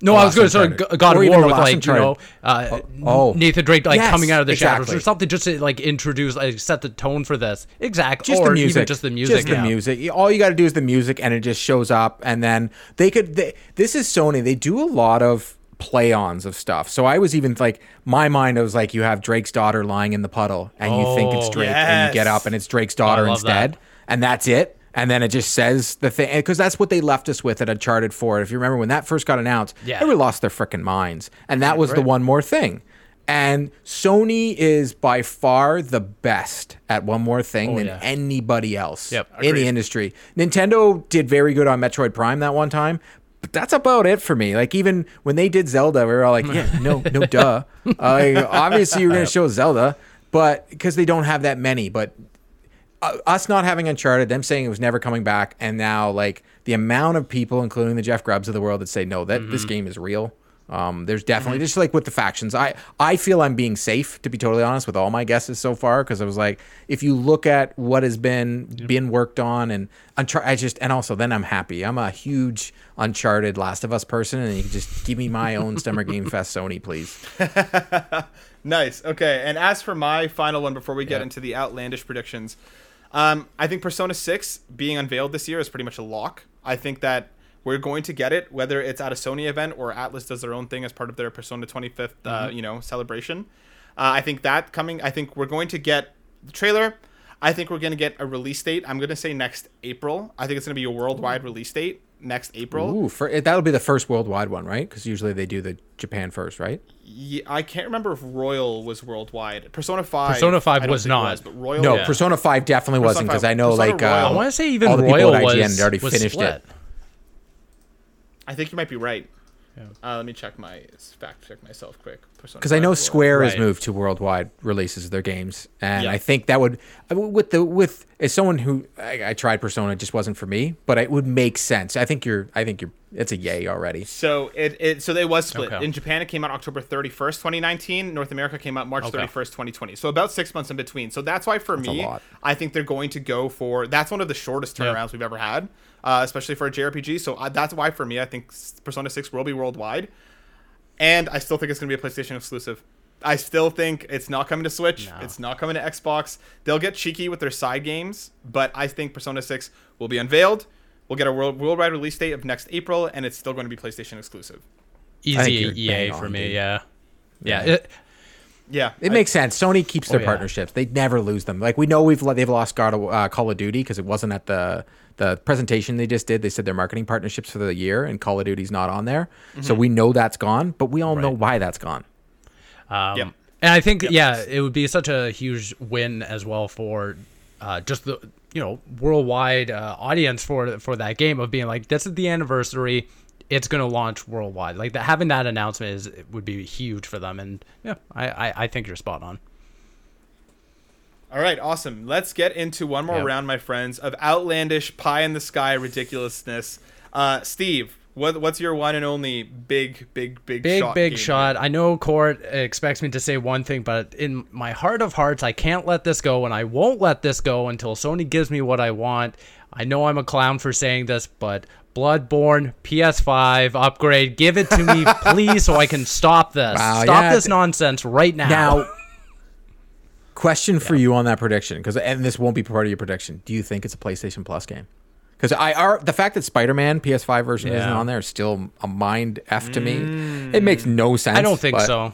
Speaker 3: No, I was going to say
Speaker 2: Uncharted.
Speaker 3: G- God of War with
Speaker 2: last
Speaker 3: like you know uh,
Speaker 2: oh.
Speaker 3: Nathan Drake like
Speaker 2: Yes,
Speaker 3: coming out of the shadows or something, just to like introduce, like set the tone for this. Exactly,
Speaker 2: just
Speaker 3: or
Speaker 2: the music,
Speaker 3: even just the music.
Speaker 2: just the
Speaker 3: yeah.
Speaker 2: music. All you got to do is the music, and it just shows up. And then they could. They, this is Sony. They do a lot of play-ons of stuff. So I was even like, my mind was like, you have Drake's daughter lying in the puddle, and you think it's
Speaker 3: Oh,
Speaker 2: Drake, and you get up, and it's Drake's daughter
Speaker 3: love
Speaker 2: instead,
Speaker 3: that.
Speaker 2: and that's it. And then it just says the thing because that's what they left us with at Uncharted 4. If you remember when that first got announced,
Speaker 3: Yeah.
Speaker 2: everyone lost their freaking minds, and that was the one more thing. And Sony is by far the best at one more thing
Speaker 3: Oh,
Speaker 2: than
Speaker 3: yeah.
Speaker 2: anybody else
Speaker 3: Yep,
Speaker 2: in the industry. Nintendo did very good on Metroid Prime that one time, but that's about it for me. Like even when they did Zelda, we were all like, yeah, no, no, duh. Uh, like, obviously, you're gonna show Zelda, but because they don't have that many. But uh, us not having Uncharted, them saying it was never coming back, and now like the amount of people, including the Jeff Grubbs of the world, that say no, that this game is real. Um, there's definitely just like with the factions. I I feel I'm being safe to be totally honest with all my guesses so far because I was like, if you look at what has been been worked on and Unchar- I just and also then I'm happy. I'm a huge Uncharted Last of Us person, and you can just give me my own Summer Game Fest Sony, please.
Speaker 1: Nice. Okay. And as for my final one, before we get
Speaker 2: Yeah.
Speaker 1: into the outlandish predictions, um, I think Persona 6 being unveiled this year is pretty much a lock. I think that we're going to get it, whether it's at a Sony event or Atlus does their own thing as part of their Persona 25th, uh, you know, celebration. Uh, I think that coming. I think we're going to get the trailer. I think we're going to get a release date. I'm going to say next April. I think it's going to be a worldwide release date next April.
Speaker 2: Ooh, for, that'll be the first worldwide one, right? Because usually they do the Japan first, right?
Speaker 1: Yeah, I can't remember if Royal was worldwide. Persona 5.
Speaker 3: Persona 5
Speaker 1: I don't
Speaker 3: was not.
Speaker 1: but Royal.
Speaker 2: No,
Speaker 1: yeah.
Speaker 2: Persona Five definitely
Speaker 1: Persona
Speaker 2: wasn't because I know
Speaker 1: Persona
Speaker 2: like
Speaker 1: Royal.
Speaker 2: uh,
Speaker 3: I want to say even
Speaker 2: all the people
Speaker 3: Royal
Speaker 2: at IGN
Speaker 3: was
Speaker 2: had already finished
Speaker 3: split.
Speaker 2: it.
Speaker 1: I think you might be right. Uh, let me check my fact check myself quick.
Speaker 2: Because I know Square has moved to worldwide releases of their games, and
Speaker 1: Yeah.
Speaker 2: I think that would with the with as someone who I, I tried Persona, it just wasn't for me, but it would make sense. I think you're I think you're it's a yay already.
Speaker 1: So it, it so they was split.
Speaker 3: Okay.
Speaker 1: In Japan, it came out October 31st, 2019. North America came out March 31st, 2020. So about six months in between. So that's why for
Speaker 2: a
Speaker 1: me. I think they're going to go for that's one of the shortest
Speaker 3: Yeah.
Speaker 1: turnarounds we've ever had, uh, especially for a JRPG. So I, that's why for me, I think Persona 6 will be worldwide, and I still think it's going to be a PlayStation exclusive. I still think it's not coming to Switch.
Speaker 3: No.
Speaker 1: It's not coming to Xbox. They'll get cheeky with their side games, but I think Persona 6 will be unveiled. We'll get a world worldwide release date of next April, and it's still going to be PlayStation exclusive.
Speaker 3: Easy EA for
Speaker 2: on,
Speaker 3: me.
Speaker 2: dude.
Speaker 3: Yeah. Yeah.
Speaker 2: Yeah.
Speaker 3: It-
Speaker 1: Yeah,
Speaker 2: It
Speaker 1: I-
Speaker 2: makes sense. Sony keeps their
Speaker 3: yeah.
Speaker 2: partnerships; they never lose them. Like we know we've they've lost God of, uh, Call of Duty because it wasn't at the the presentation they just did. They said their marketing partnerships for the year, and Call of Duty's not on there, so we know that's gone. But we all know why that's gone.
Speaker 3: Um,
Speaker 1: Yep.
Speaker 3: And I think yep. yeah, it would be such a huge win as well for uh, just the you know worldwide uh, audience for for that game of being like this is the anniversary it's going to launch worldwide like that having that announcement is would be huge for them and yeah I, I, I think you're spot on
Speaker 1: all right awesome let's get into one more yep. round my friends of outlandish pie in the sky ridiculousness uh, steve what, what's your one and only big, big, big,
Speaker 3: big,
Speaker 1: shot
Speaker 3: big shot? Here? I know Court expects me to say one thing, but in my heart of hearts, I can't let this go, and I won't let this go until Sony gives me what I want. I know I'm a clown for saying this, but Bloodborne PS5 upgrade, give it to me, please, so I can stop this. Wow, stop yeah. this nonsense right now.
Speaker 2: Now, question yeah. for you on that prediction, because and this won't be part of your prediction. Do you think it's a PlayStation Plus game? Because I are the fact that Spider Man PS5 version yeah. isn't on there is still a mind f to me. Mm. It makes no sense.
Speaker 3: I don't think so.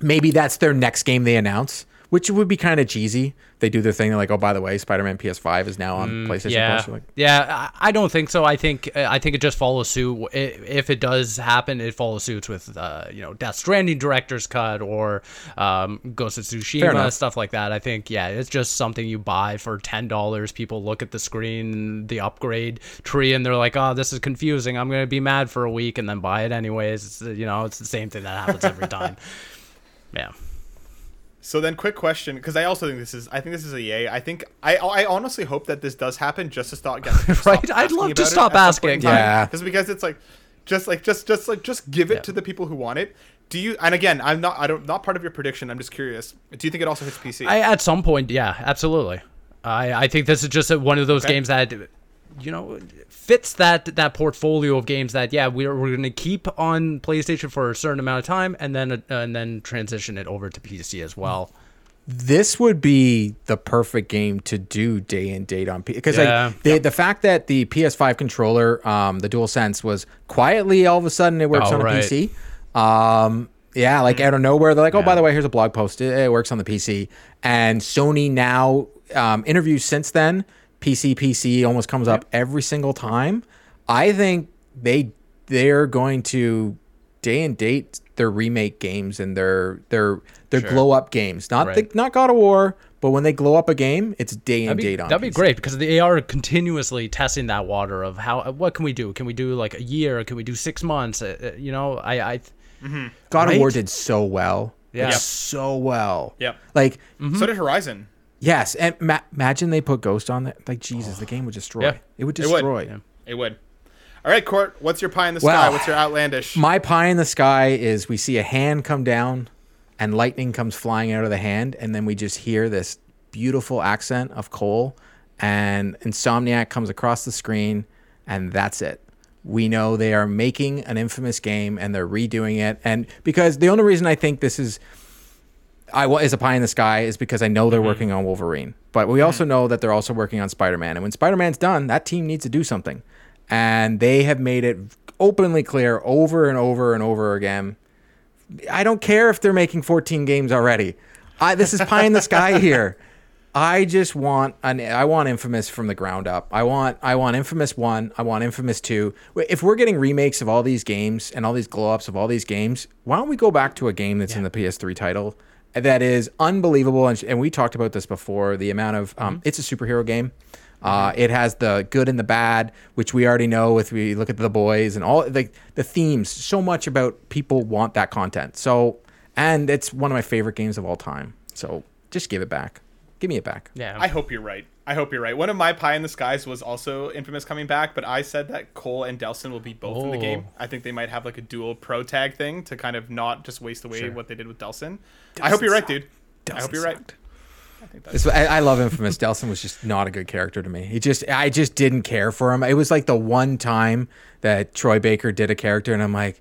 Speaker 2: Maybe that's their next game they announce which would be kind of cheesy. They do their thing. They're like, oh, by the way, Spider-Man PS5 is now on mm, PlayStation
Speaker 3: yeah.
Speaker 2: Plus. Like,
Speaker 3: yeah, I don't think so. I think uh, I think it just follows suit. If it does happen, it follows suits with uh, you know Death Stranding director's cut or um, Ghost of Tsushima stuff like that. I think yeah, it's just something you buy for ten dollars. People look at the screen, the upgrade tree, and they're like, oh, this is confusing. I'm gonna be mad for a week and then buy it anyways. It's, you know, it's the same thing that happens every time. yeah.
Speaker 1: So then, quick question, because I also think this is, I think this is a yay. I think I, I honestly hope that this does happen, just to stop getting
Speaker 3: right. I'd love to stop asking.
Speaker 2: Yeah,
Speaker 1: just because it's like, just like, just, just like, just give it yeah. to the people who want it. Do you? And again, I'm not, I don't, not part of your prediction. I'm just curious. Do you think it also hits PC?
Speaker 3: I at some point, yeah, absolutely. I, I think this is just one of those okay. games that you know fits that that portfolio of games that yeah we're, we're going to keep on PlayStation for a certain amount of time and then uh, and then transition it over to PC as well.
Speaker 2: This would be the perfect game to do day and date on PC. because yeah. like the yep. the fact that the PS5 controller, um, the Dual Sense was quietly all of a sudden it works oh, on right. a PC. Um, yeah, like out of nowhere, they're like, "Oh, yeah. by the way, here's a blog post. It, it works on the PC." And Sony now um, interviews since then PC PC almost comes up every single time. I think they they're going to day and date their remake games and their their their sure. glow up games. Not right. the, not God of War, but when they glow up a game, it's day and
Speaker 3: be,
Speaker 2: date on.
Speaker 3: That'd be great because they are continuously testing that water of how what can we do? Can we do like a year? Can we do six months? Uh, uh you know, I I
Speaker 2: mm-hmm. God right? of War did so well. Yeah, like, so well.
Speaker 1: Yeah,
Speaker 2: Like
Speaker 1: mm-hmm. so did Horizon.
Speaker 2: Yes, and ma- imagine they put Ghost on there. Like Jesus, the game would destroy. Yeah. It would destroy.
Speaker 1: It would. It would. All right, Court. What's your pie in the well, sky? What's your outlandish?
Speaker 2: My pie in the sky is we see a hand come down, and lightning comes flying out of the hand, and then we just hear this beautiful accent of Cole, and Insomniac comes across the screen, and that's it. We know they are making an infamous game, and they're redoing it, and because the only reason I think this is I is a pie in the sky is because I know they're mm-hmm. working on Wolverine, but we also mm-hmm. know that they're also working on Spider Man. And when Spider Man's done, that team needs to do something, and they have made it openly clear over and over and over again. I don't care if they're making 14 games already. I this is pie in the sky here. I just want an I want Infamous from the ground up. I want I want Infamous 1, I want Infamous 2. If we're getting remakes of all these games and all these glow ups of all these games, why don't we go back to a game that's yeah. in the PS3 title that is unbelievable. And, and we talked about this before. The amount of um, mm-hmm. it's a superhero game. Uh, it has the good and the bad, which we already know if we look at the boys and all the the themes. So much about people want that content. So, and it's one of my favorite games of all time. So just give it back. Give me it back.
Speaker 1: Yeah. I hope you're right. I hope you're right. One of my pie in the skies was also Infamous coming back, but I said that Cole and Delsin will be both oh. in the game. Oh. I think they might have like a dual pro tag thing to kind of not just waste away sure. what they did with Delsin. I hope you're right, dude. I hope you're right.
Speaker 2: I, I, I, love Infamous. Delsin was just not a good character to me. He just, I just didn't care for him. It was like the one time that Troy Baker did a character, and I'm like,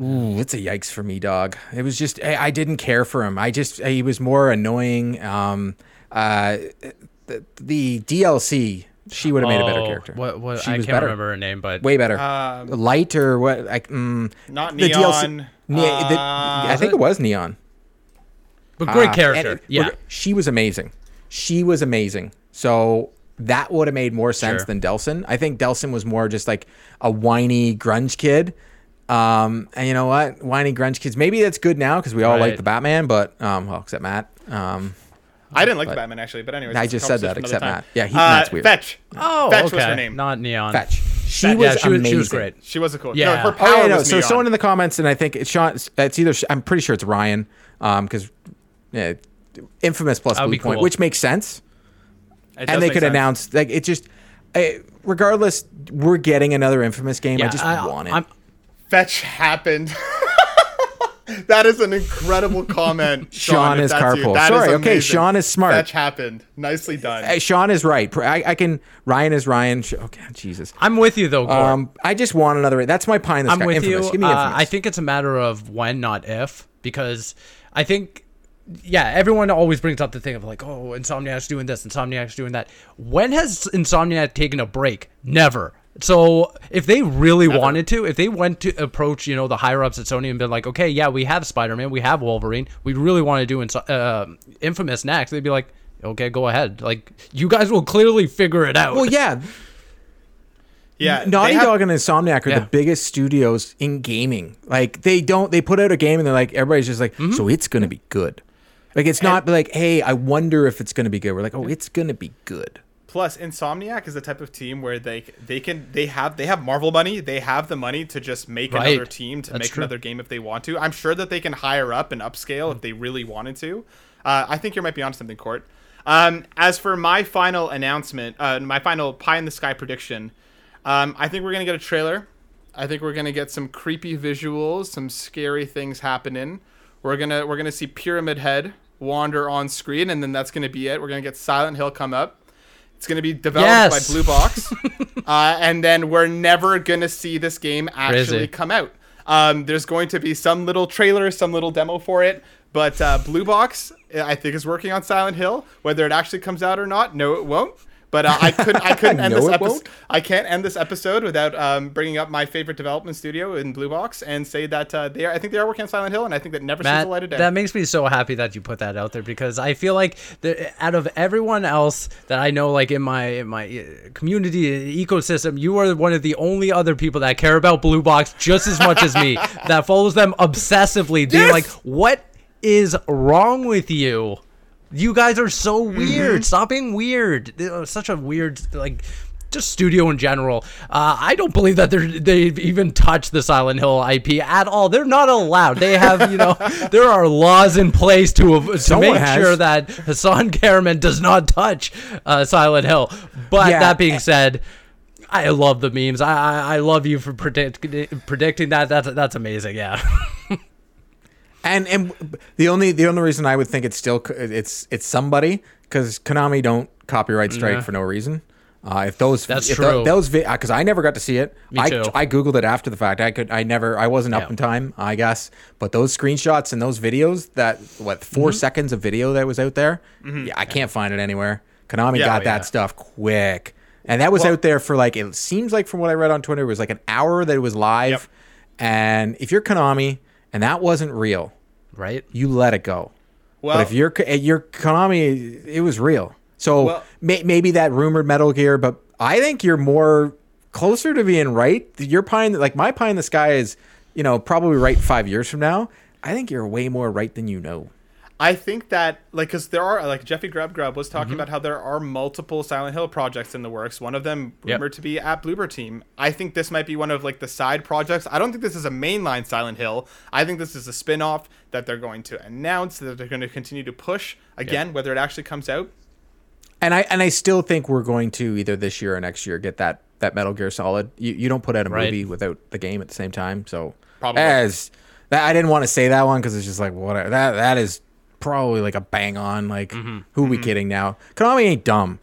Speaker 2: ooh, it's a yikes for me, dog. It was just, I, I didn't care for him. I just, he was more annoying. Um, uh, the, the DLC, she would have made a better oh, character.
Speaker 3: What? What? She I can't better. remember her name, but
Speaker 2: way better. Um, Light or what? Like, mm,
Speaker 1: not neon. DLC,
Speaker 2: uh, the, I think it was neon.
Speaker 3: But great uh, character. Yeah,
Speaker 2: she was amazing. She was amazing. So that would have made more sense sure. than Delsin. I think Delsin was more just like a whiny grunge kid. Um, and you know what, whiny grunge kids. Maybe that's good now because we all like
Speaker 3: Right.
Speaker 2: the Batman, but um, well, except Matt. Um,
Speaker 1: I didn't like
Speaker 2: But-
Speaker 1: the Batman actually, but anyways.
Speaker 2: I just said that,
Speaker 1: conversation for another
Speaker 2: except. Matt. Yeah, he-
Speaker 1: uh,
Speaker 2: Matt's weird.
Speaker 1: Fetch.
Speaker 3: Oh,
Speaker 1: Fetch
Speaker 3: okay.
Speaker 1: was her name.
Speaker 3: Not Neon.
Speaker 2: Fetch. She
Speaker 3: That-
Speaker 2: was
Speaker 3: yeah, she was,
Speaker 2: amazing.
Speaker 3: she was great.
Speaker 1: She was a cool.
Speaker 3: Yeah.
Speaker 1: No, her
Speaker 3: Oh,
Speaker 1: power
Speaker 2: Oh yeah, no.
Speaker 1: was
Speaker 2: So
Speaker 1: neon.
Speaker 2: someone in the comments, and I think it's Sean. It's either I'm pretty sure it's Ryan, um, because yeah, infamous plus
Speaker 3: That'd
Speaker 2: blue
Speaker 3: be
Speaker 2: point,
Speaker 3: cool.
Speaker 2: which makes sense.
Speaker 1: It
Speaker 2: and they could
Speaker 1: sense.
Speaker 2: announce like it just. regardless, we're getting another infamous game. I just
Speaker 3: I,
Speaker 2: want it.
Speaker 3: I'm,
Speaker 1: Fetch happened. that is an incredible comment.
Speaker 2: Sean
Speaker 1: if
Speaker 2: is
Speaker 1: that's you.
Speaker 2: carpool.
Speaker 1: That
Speaker 2: Sorry, okay. Sean is smart.
Speaker 1: Fetch happened. Nicely done.
Speaker 2: Eh, Sean is right. I, I can. Ryan is Ryan. Okay, Jesus.
Speaker 3: I'm with you though, Gord.
Speaker 2: Um, I just want another. That's my pie in the
Speaker 3: I'm
Speaker 2: sky.
Speaker 3: with
Speaker 2: infamous.
Speaker 3: you.
Speaker 2: Give me
Speaker 3: Uh. I think it's a matter of when, not if, because I think, yeah, everyone always brings up the thing of like, oh, Insomniac's doing this, Insomniac's doing that. When has Insomniac taken a break? Never. So if they really wanted to, if they went to approach, you know, the higher ups at Sony and been like, okay, yeah, we have Spider-Man, we have Wolverine, we really want to do Ins- uh, Infamous next, they'd be like, okay, go ahead. Like you guys will clearly figure it out.
Speaker 2: well, yeah.
Speaker 1: yeah.
Speaker 2: Naughty
Speaker 1: have-
Speaker 2: Dog and Insomniac are
Speaker 3: Yeah.
Speaker 2: the biggest studios in gaming. Like they don't. They put out a game and they're like, everybody's just like,
Speaker 3: Mm-hmm.
Speaker 2: so it's gonna be good. Like it's not like, hey, I wonder if it's gonna be good. We're like, oh, it's gonna be good.
Speaker 1: Plus, Insomniac is the type of team where they they can they have they have Marvel money. They have the money to just make
Speaker 3: Right.
Speaker 1: another team to
Speaker 3: That's
Speaker 1: make
Speaker 3: true.
Speaker 1: another game if they want to. I'm sure that they can hire up and upscale if they really wanted to. Uh, I think you might be onto something, Court. Um, as for my final announcement, uh, my final pie in the sky prediction, um, I think we're gonna get a trailer. I think we're gonna get some creepy visuals, some scary things happening. We're gonna we're gonna see Pyramid Head wander on screen, and then that's gonna be it. We're gonna get Silent Hill come up. It's going to be developed
Speaker 3: Yes.
Speaker 1: by Blue Box. uh, and then we're never going to see this game actually
Speaker 3: Crazy.
Speaker 1: come out. Um, there's going to be some little trailer, some little demo for it. But uh, Blue Box, I think, is working on Silent Hill. Whether it actually comes out or not, no, it won't. But uh, I couldn't. I couldn't end this episode. I can't end this episode without um, bringing up my favorite development studio in Blue Box and say that uh, they are. I think they are working on Silent Hill, and I think that never sees the light of day.
Speaker 3: that makes me so happy that you put that out there because I feel like the, out of everyone else that I know, like in my in my uh, community ecosystem, you are one of the only other people that care about Blue Box just as much as me. That follows them obsessively, being
Speaker 1: Yes!
Speaker 3: like, "What is wrong with you? You guys are so weird. Stop being weird. Such a weird like." Just studio in general. Uh, I don't believe that they're they've even touched the Silent Hill IP at all. They're not allowed. They have, you know, there are laws in place to to
Speaker 2: Someone
Speaker 3: make
Speaker 2: has.
Speaker 3: sure that Hasan Kahraman does not touch uh, Silent Hill. But
Speaker 2: Yeah,
Speaker 3: that being said, I love the memes. I I, I love you for predict, predicting that. That's that's amazing. Yeah.
Speaker 2: And and the only the only reason I would think it's still it's it's somebody because Konami don't copyright strike
Speaker 3: Yeah.
Speaker 2: for no reason. Uh, if those
Speaker 3: That's
Speaker 2: if
Speaker 3: true.
Speaker 2: those because I never got to see it.
Speaker 3: Me
Speaker 2: I
Speaker 3: too.
Speaker 2: I googled it after the fact. I could I never I wasn't
Speaker 3: Yeah.
Speaker 2: up in time. I guess, but those screenshots and those videos that what 4
Speaker 3: Mm-hmm.
Speaker 2: seconds of video that was out there. Yeah, I can't find it anywhere. Konami
Speaker 1: Yeah,
Speaker 2: got
Speaker 1: oh,
Speaker 2: that
Speaker 1: yeah.
Speaker 2: stuff quick, and that was
Speaker 1: Well-
Speaker 2: out there for like it seems like from what I read on Twitter it was like an hour that it was live.
Speaker 1: Yep.
Speaker 2: And if you're Konami and that wasn't real,
Speaker 3: right.
Speaker 2: you let it go.
Speaker 1: well,
Speaker 2: but if you're eh, you're Konami, it was real. So
Speaker 1: Well-
Speaker 2: may, maybe that rumored Metal Gear, but I think you're more closer to being right. Your pie, in the, like my pie in the sky, is you know probably right five years from now. I think you're way more right than you know.
Speaker 1: I think that like because there are like Jeffy Grub Grub was
Speaker 2: Mm-hmm.
Speaker 1: talking about how there are multiple Silent Hill projects in the works. One of them
Speaker 3: Yep.
Speaker 1: rumored to be at Bloober Team. I think this might be one of like the side projects. I don't think this is a mainline Silent Hill. I think this is a spin-off that they're going to announce that they're going to continue to push. Again, whether it actually comes out,
Speaker 2: And I and I still think we're going to either this year or next year get that that Metal Gear Solid. You you don't put out a
Speaker 3: Right.
Speaker 2: movie without the game at the same time. So
Speaker 1: Probably.
Speaker 2: as that I didn't want to say that one because it's just like whatever. That that is probably like a bang on. Like
Speaker 3: Mm-hmm.
Speaker 2: who we kidding now? Konami ain't dumb.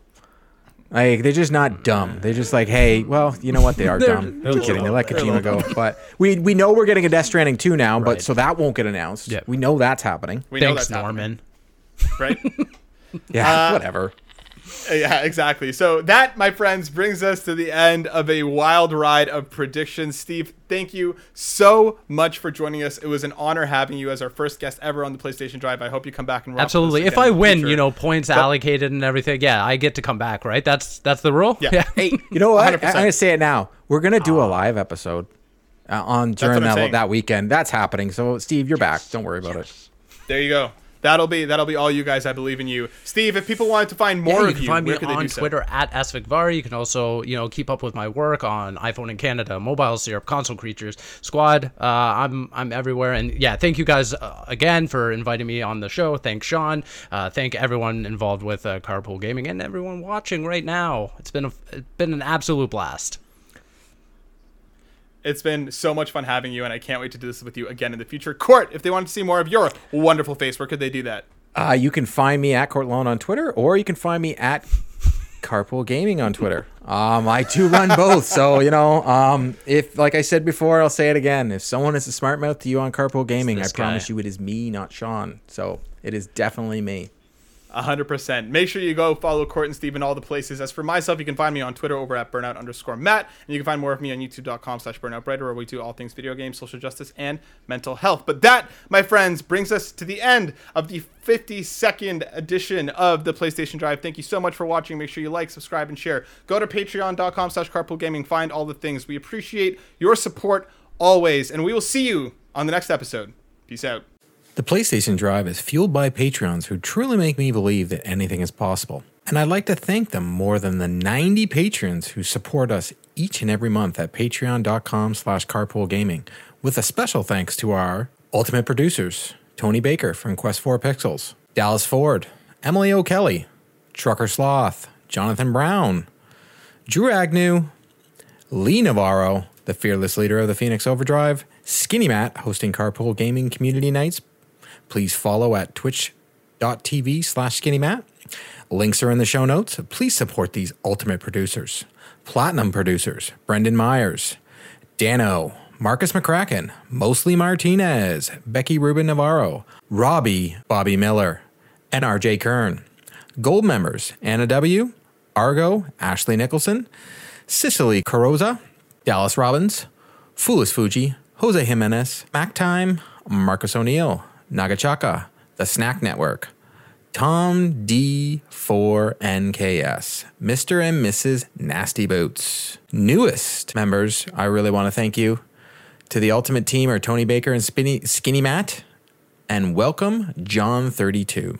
Speaker 2: Like they're just not dumb. They're just like, hey, well, you know what? They are dumb.
Speaker 3: they're
Speaker 2: Just kidding. They
Speaker 3: little.
Speaker 2: let
Speaker 3: They're
Speaker 2: Kojima go. But we we know we're getting a Death Stranding two now. But so that won't get announced.
Speaker 3: Yeah.
Speaker 2: We know that's happening.
Speaker 1: we know
Speaker 3: Thanks,
Speaker 1: that's happening,
Speaker 3: Norman.
Speaker 1: right?
Speaker 2: Yeah.
Speaker 1: Uh,
Speaker 2: whatever.
Speaker 1: Yeah, exactly. So that, my friends, brings us to the end of a wild ride of predictions. Steve, thank you so much for joining us. It was an honor having you as our first guest ever on the PlayStation Drive. I hope you come back and rock
Speaker 3: Absolutely. If I win,
Speaker 1: future.
Speaker 3: you know, points allocated and everything. Yeah, I get to come back, right? That's that's the rule.
Speaker 1: Yeah.
Speaker 2: Hey, you know what? I,
Speaker 1: 100%.
Speaker 2: I'm gonna say it now. We're gonna do a live episode. uh, on during that, that weekend. That's happening. So, Steve, you're back. Don't worry about it.
Speaker 1: There you go that'll be that'll be all you guys. I believe in you, Steve. If people wanted to find more
Speaker 3: yeah, you
Speaker 1: of
Speaker 3: can
Speaker 1: you,
Speaker 3: find me on Twitter so? at svicvar. You can also you know keep up with my work on iPhone in Canada, Mobile Syrup, Console Creatures Squad. Uh, I'm I'm everywhere, and yeah, thank you guys uh, again for inviting me on the show. Thanks, Sean. Uh, thank everyone involved with uh, Carpool Gaming and everyone watching right now. It's been a, it's been an absolute blast.
Speaker 1: It's been so much fun having you, and I can't wait to do this with you again in the future. Court, if they want to see more of your wonderful face, where could they do that?
Speaker 2: Uh, you can find me at Court Lone on Twitter, or you can find me at Carpool Gaming on Twitter. Um, I do run both, so you know, um, if like I said before, I'll say it again. If someone is a smart mouth to you on Carpool Gaming, I promise you it is me, not Sean. So it is definitely me.
Speaker 1: 100%. Make sure you go follow Court and Steve in all the places. As for myself, you can find me on Twitter over at burnout underscore Matt. And you can find more of me on youtube.com slash burnoutbrighter where we do all things video games, social justice, and mental health. But that, my friends, brings us to the end of the 52nd edition of the PlayStation Drive. Thank you so much for watching. Make sure you like, subscribe, and share. Go to patreon.com slash carpoolgaming. Find all the things. We appreciate your support always. And we will see you on the next episode. Peace out.
Speaker 2: The PlayStation Drive is fueled by Patreons who truly make me believe that anything is possible. And I'd like to thank them more than the 90 patrons who support us each and every month at patreon.com slash carpoolgaming, with a special thanks to our ultimate producers, Tony Baker from Quest 4 Pixels, Dallas Ford, Emily O'Kelly, Trucker Sloth, Jonathan Brown, Drew Agnew, Lee Navarro, the fearless leader of the Phoenix Overdrive, Skinny Matt hosting Carpool Gaming Community Nights, please follow at twitch.tv slash skinnymatt. Links are in the show notes. Please support these ultimate producers. Platinum producers, Brendan Myers, Dano, Marcus McCracken, Mostly Martinez, Becky Rubin Navarro, Robbie, Bobby Miller, and RJ Kern. Gold members, Anna W., Argo, Ashley Nicholson, Cicely Carosa, Dallas Robbins, Foolish Fuji, Jose Jimenez, Mac Time, Marcus O'Neill, Nagachaka, The Snack Network, Tom D4NKS, Mr. and Mrs. Nasty Boots. Newest members, I really want to thank you. To the Ultimate Team are Tony Baker and Spinny, Skinny Matt. And welcome, John32.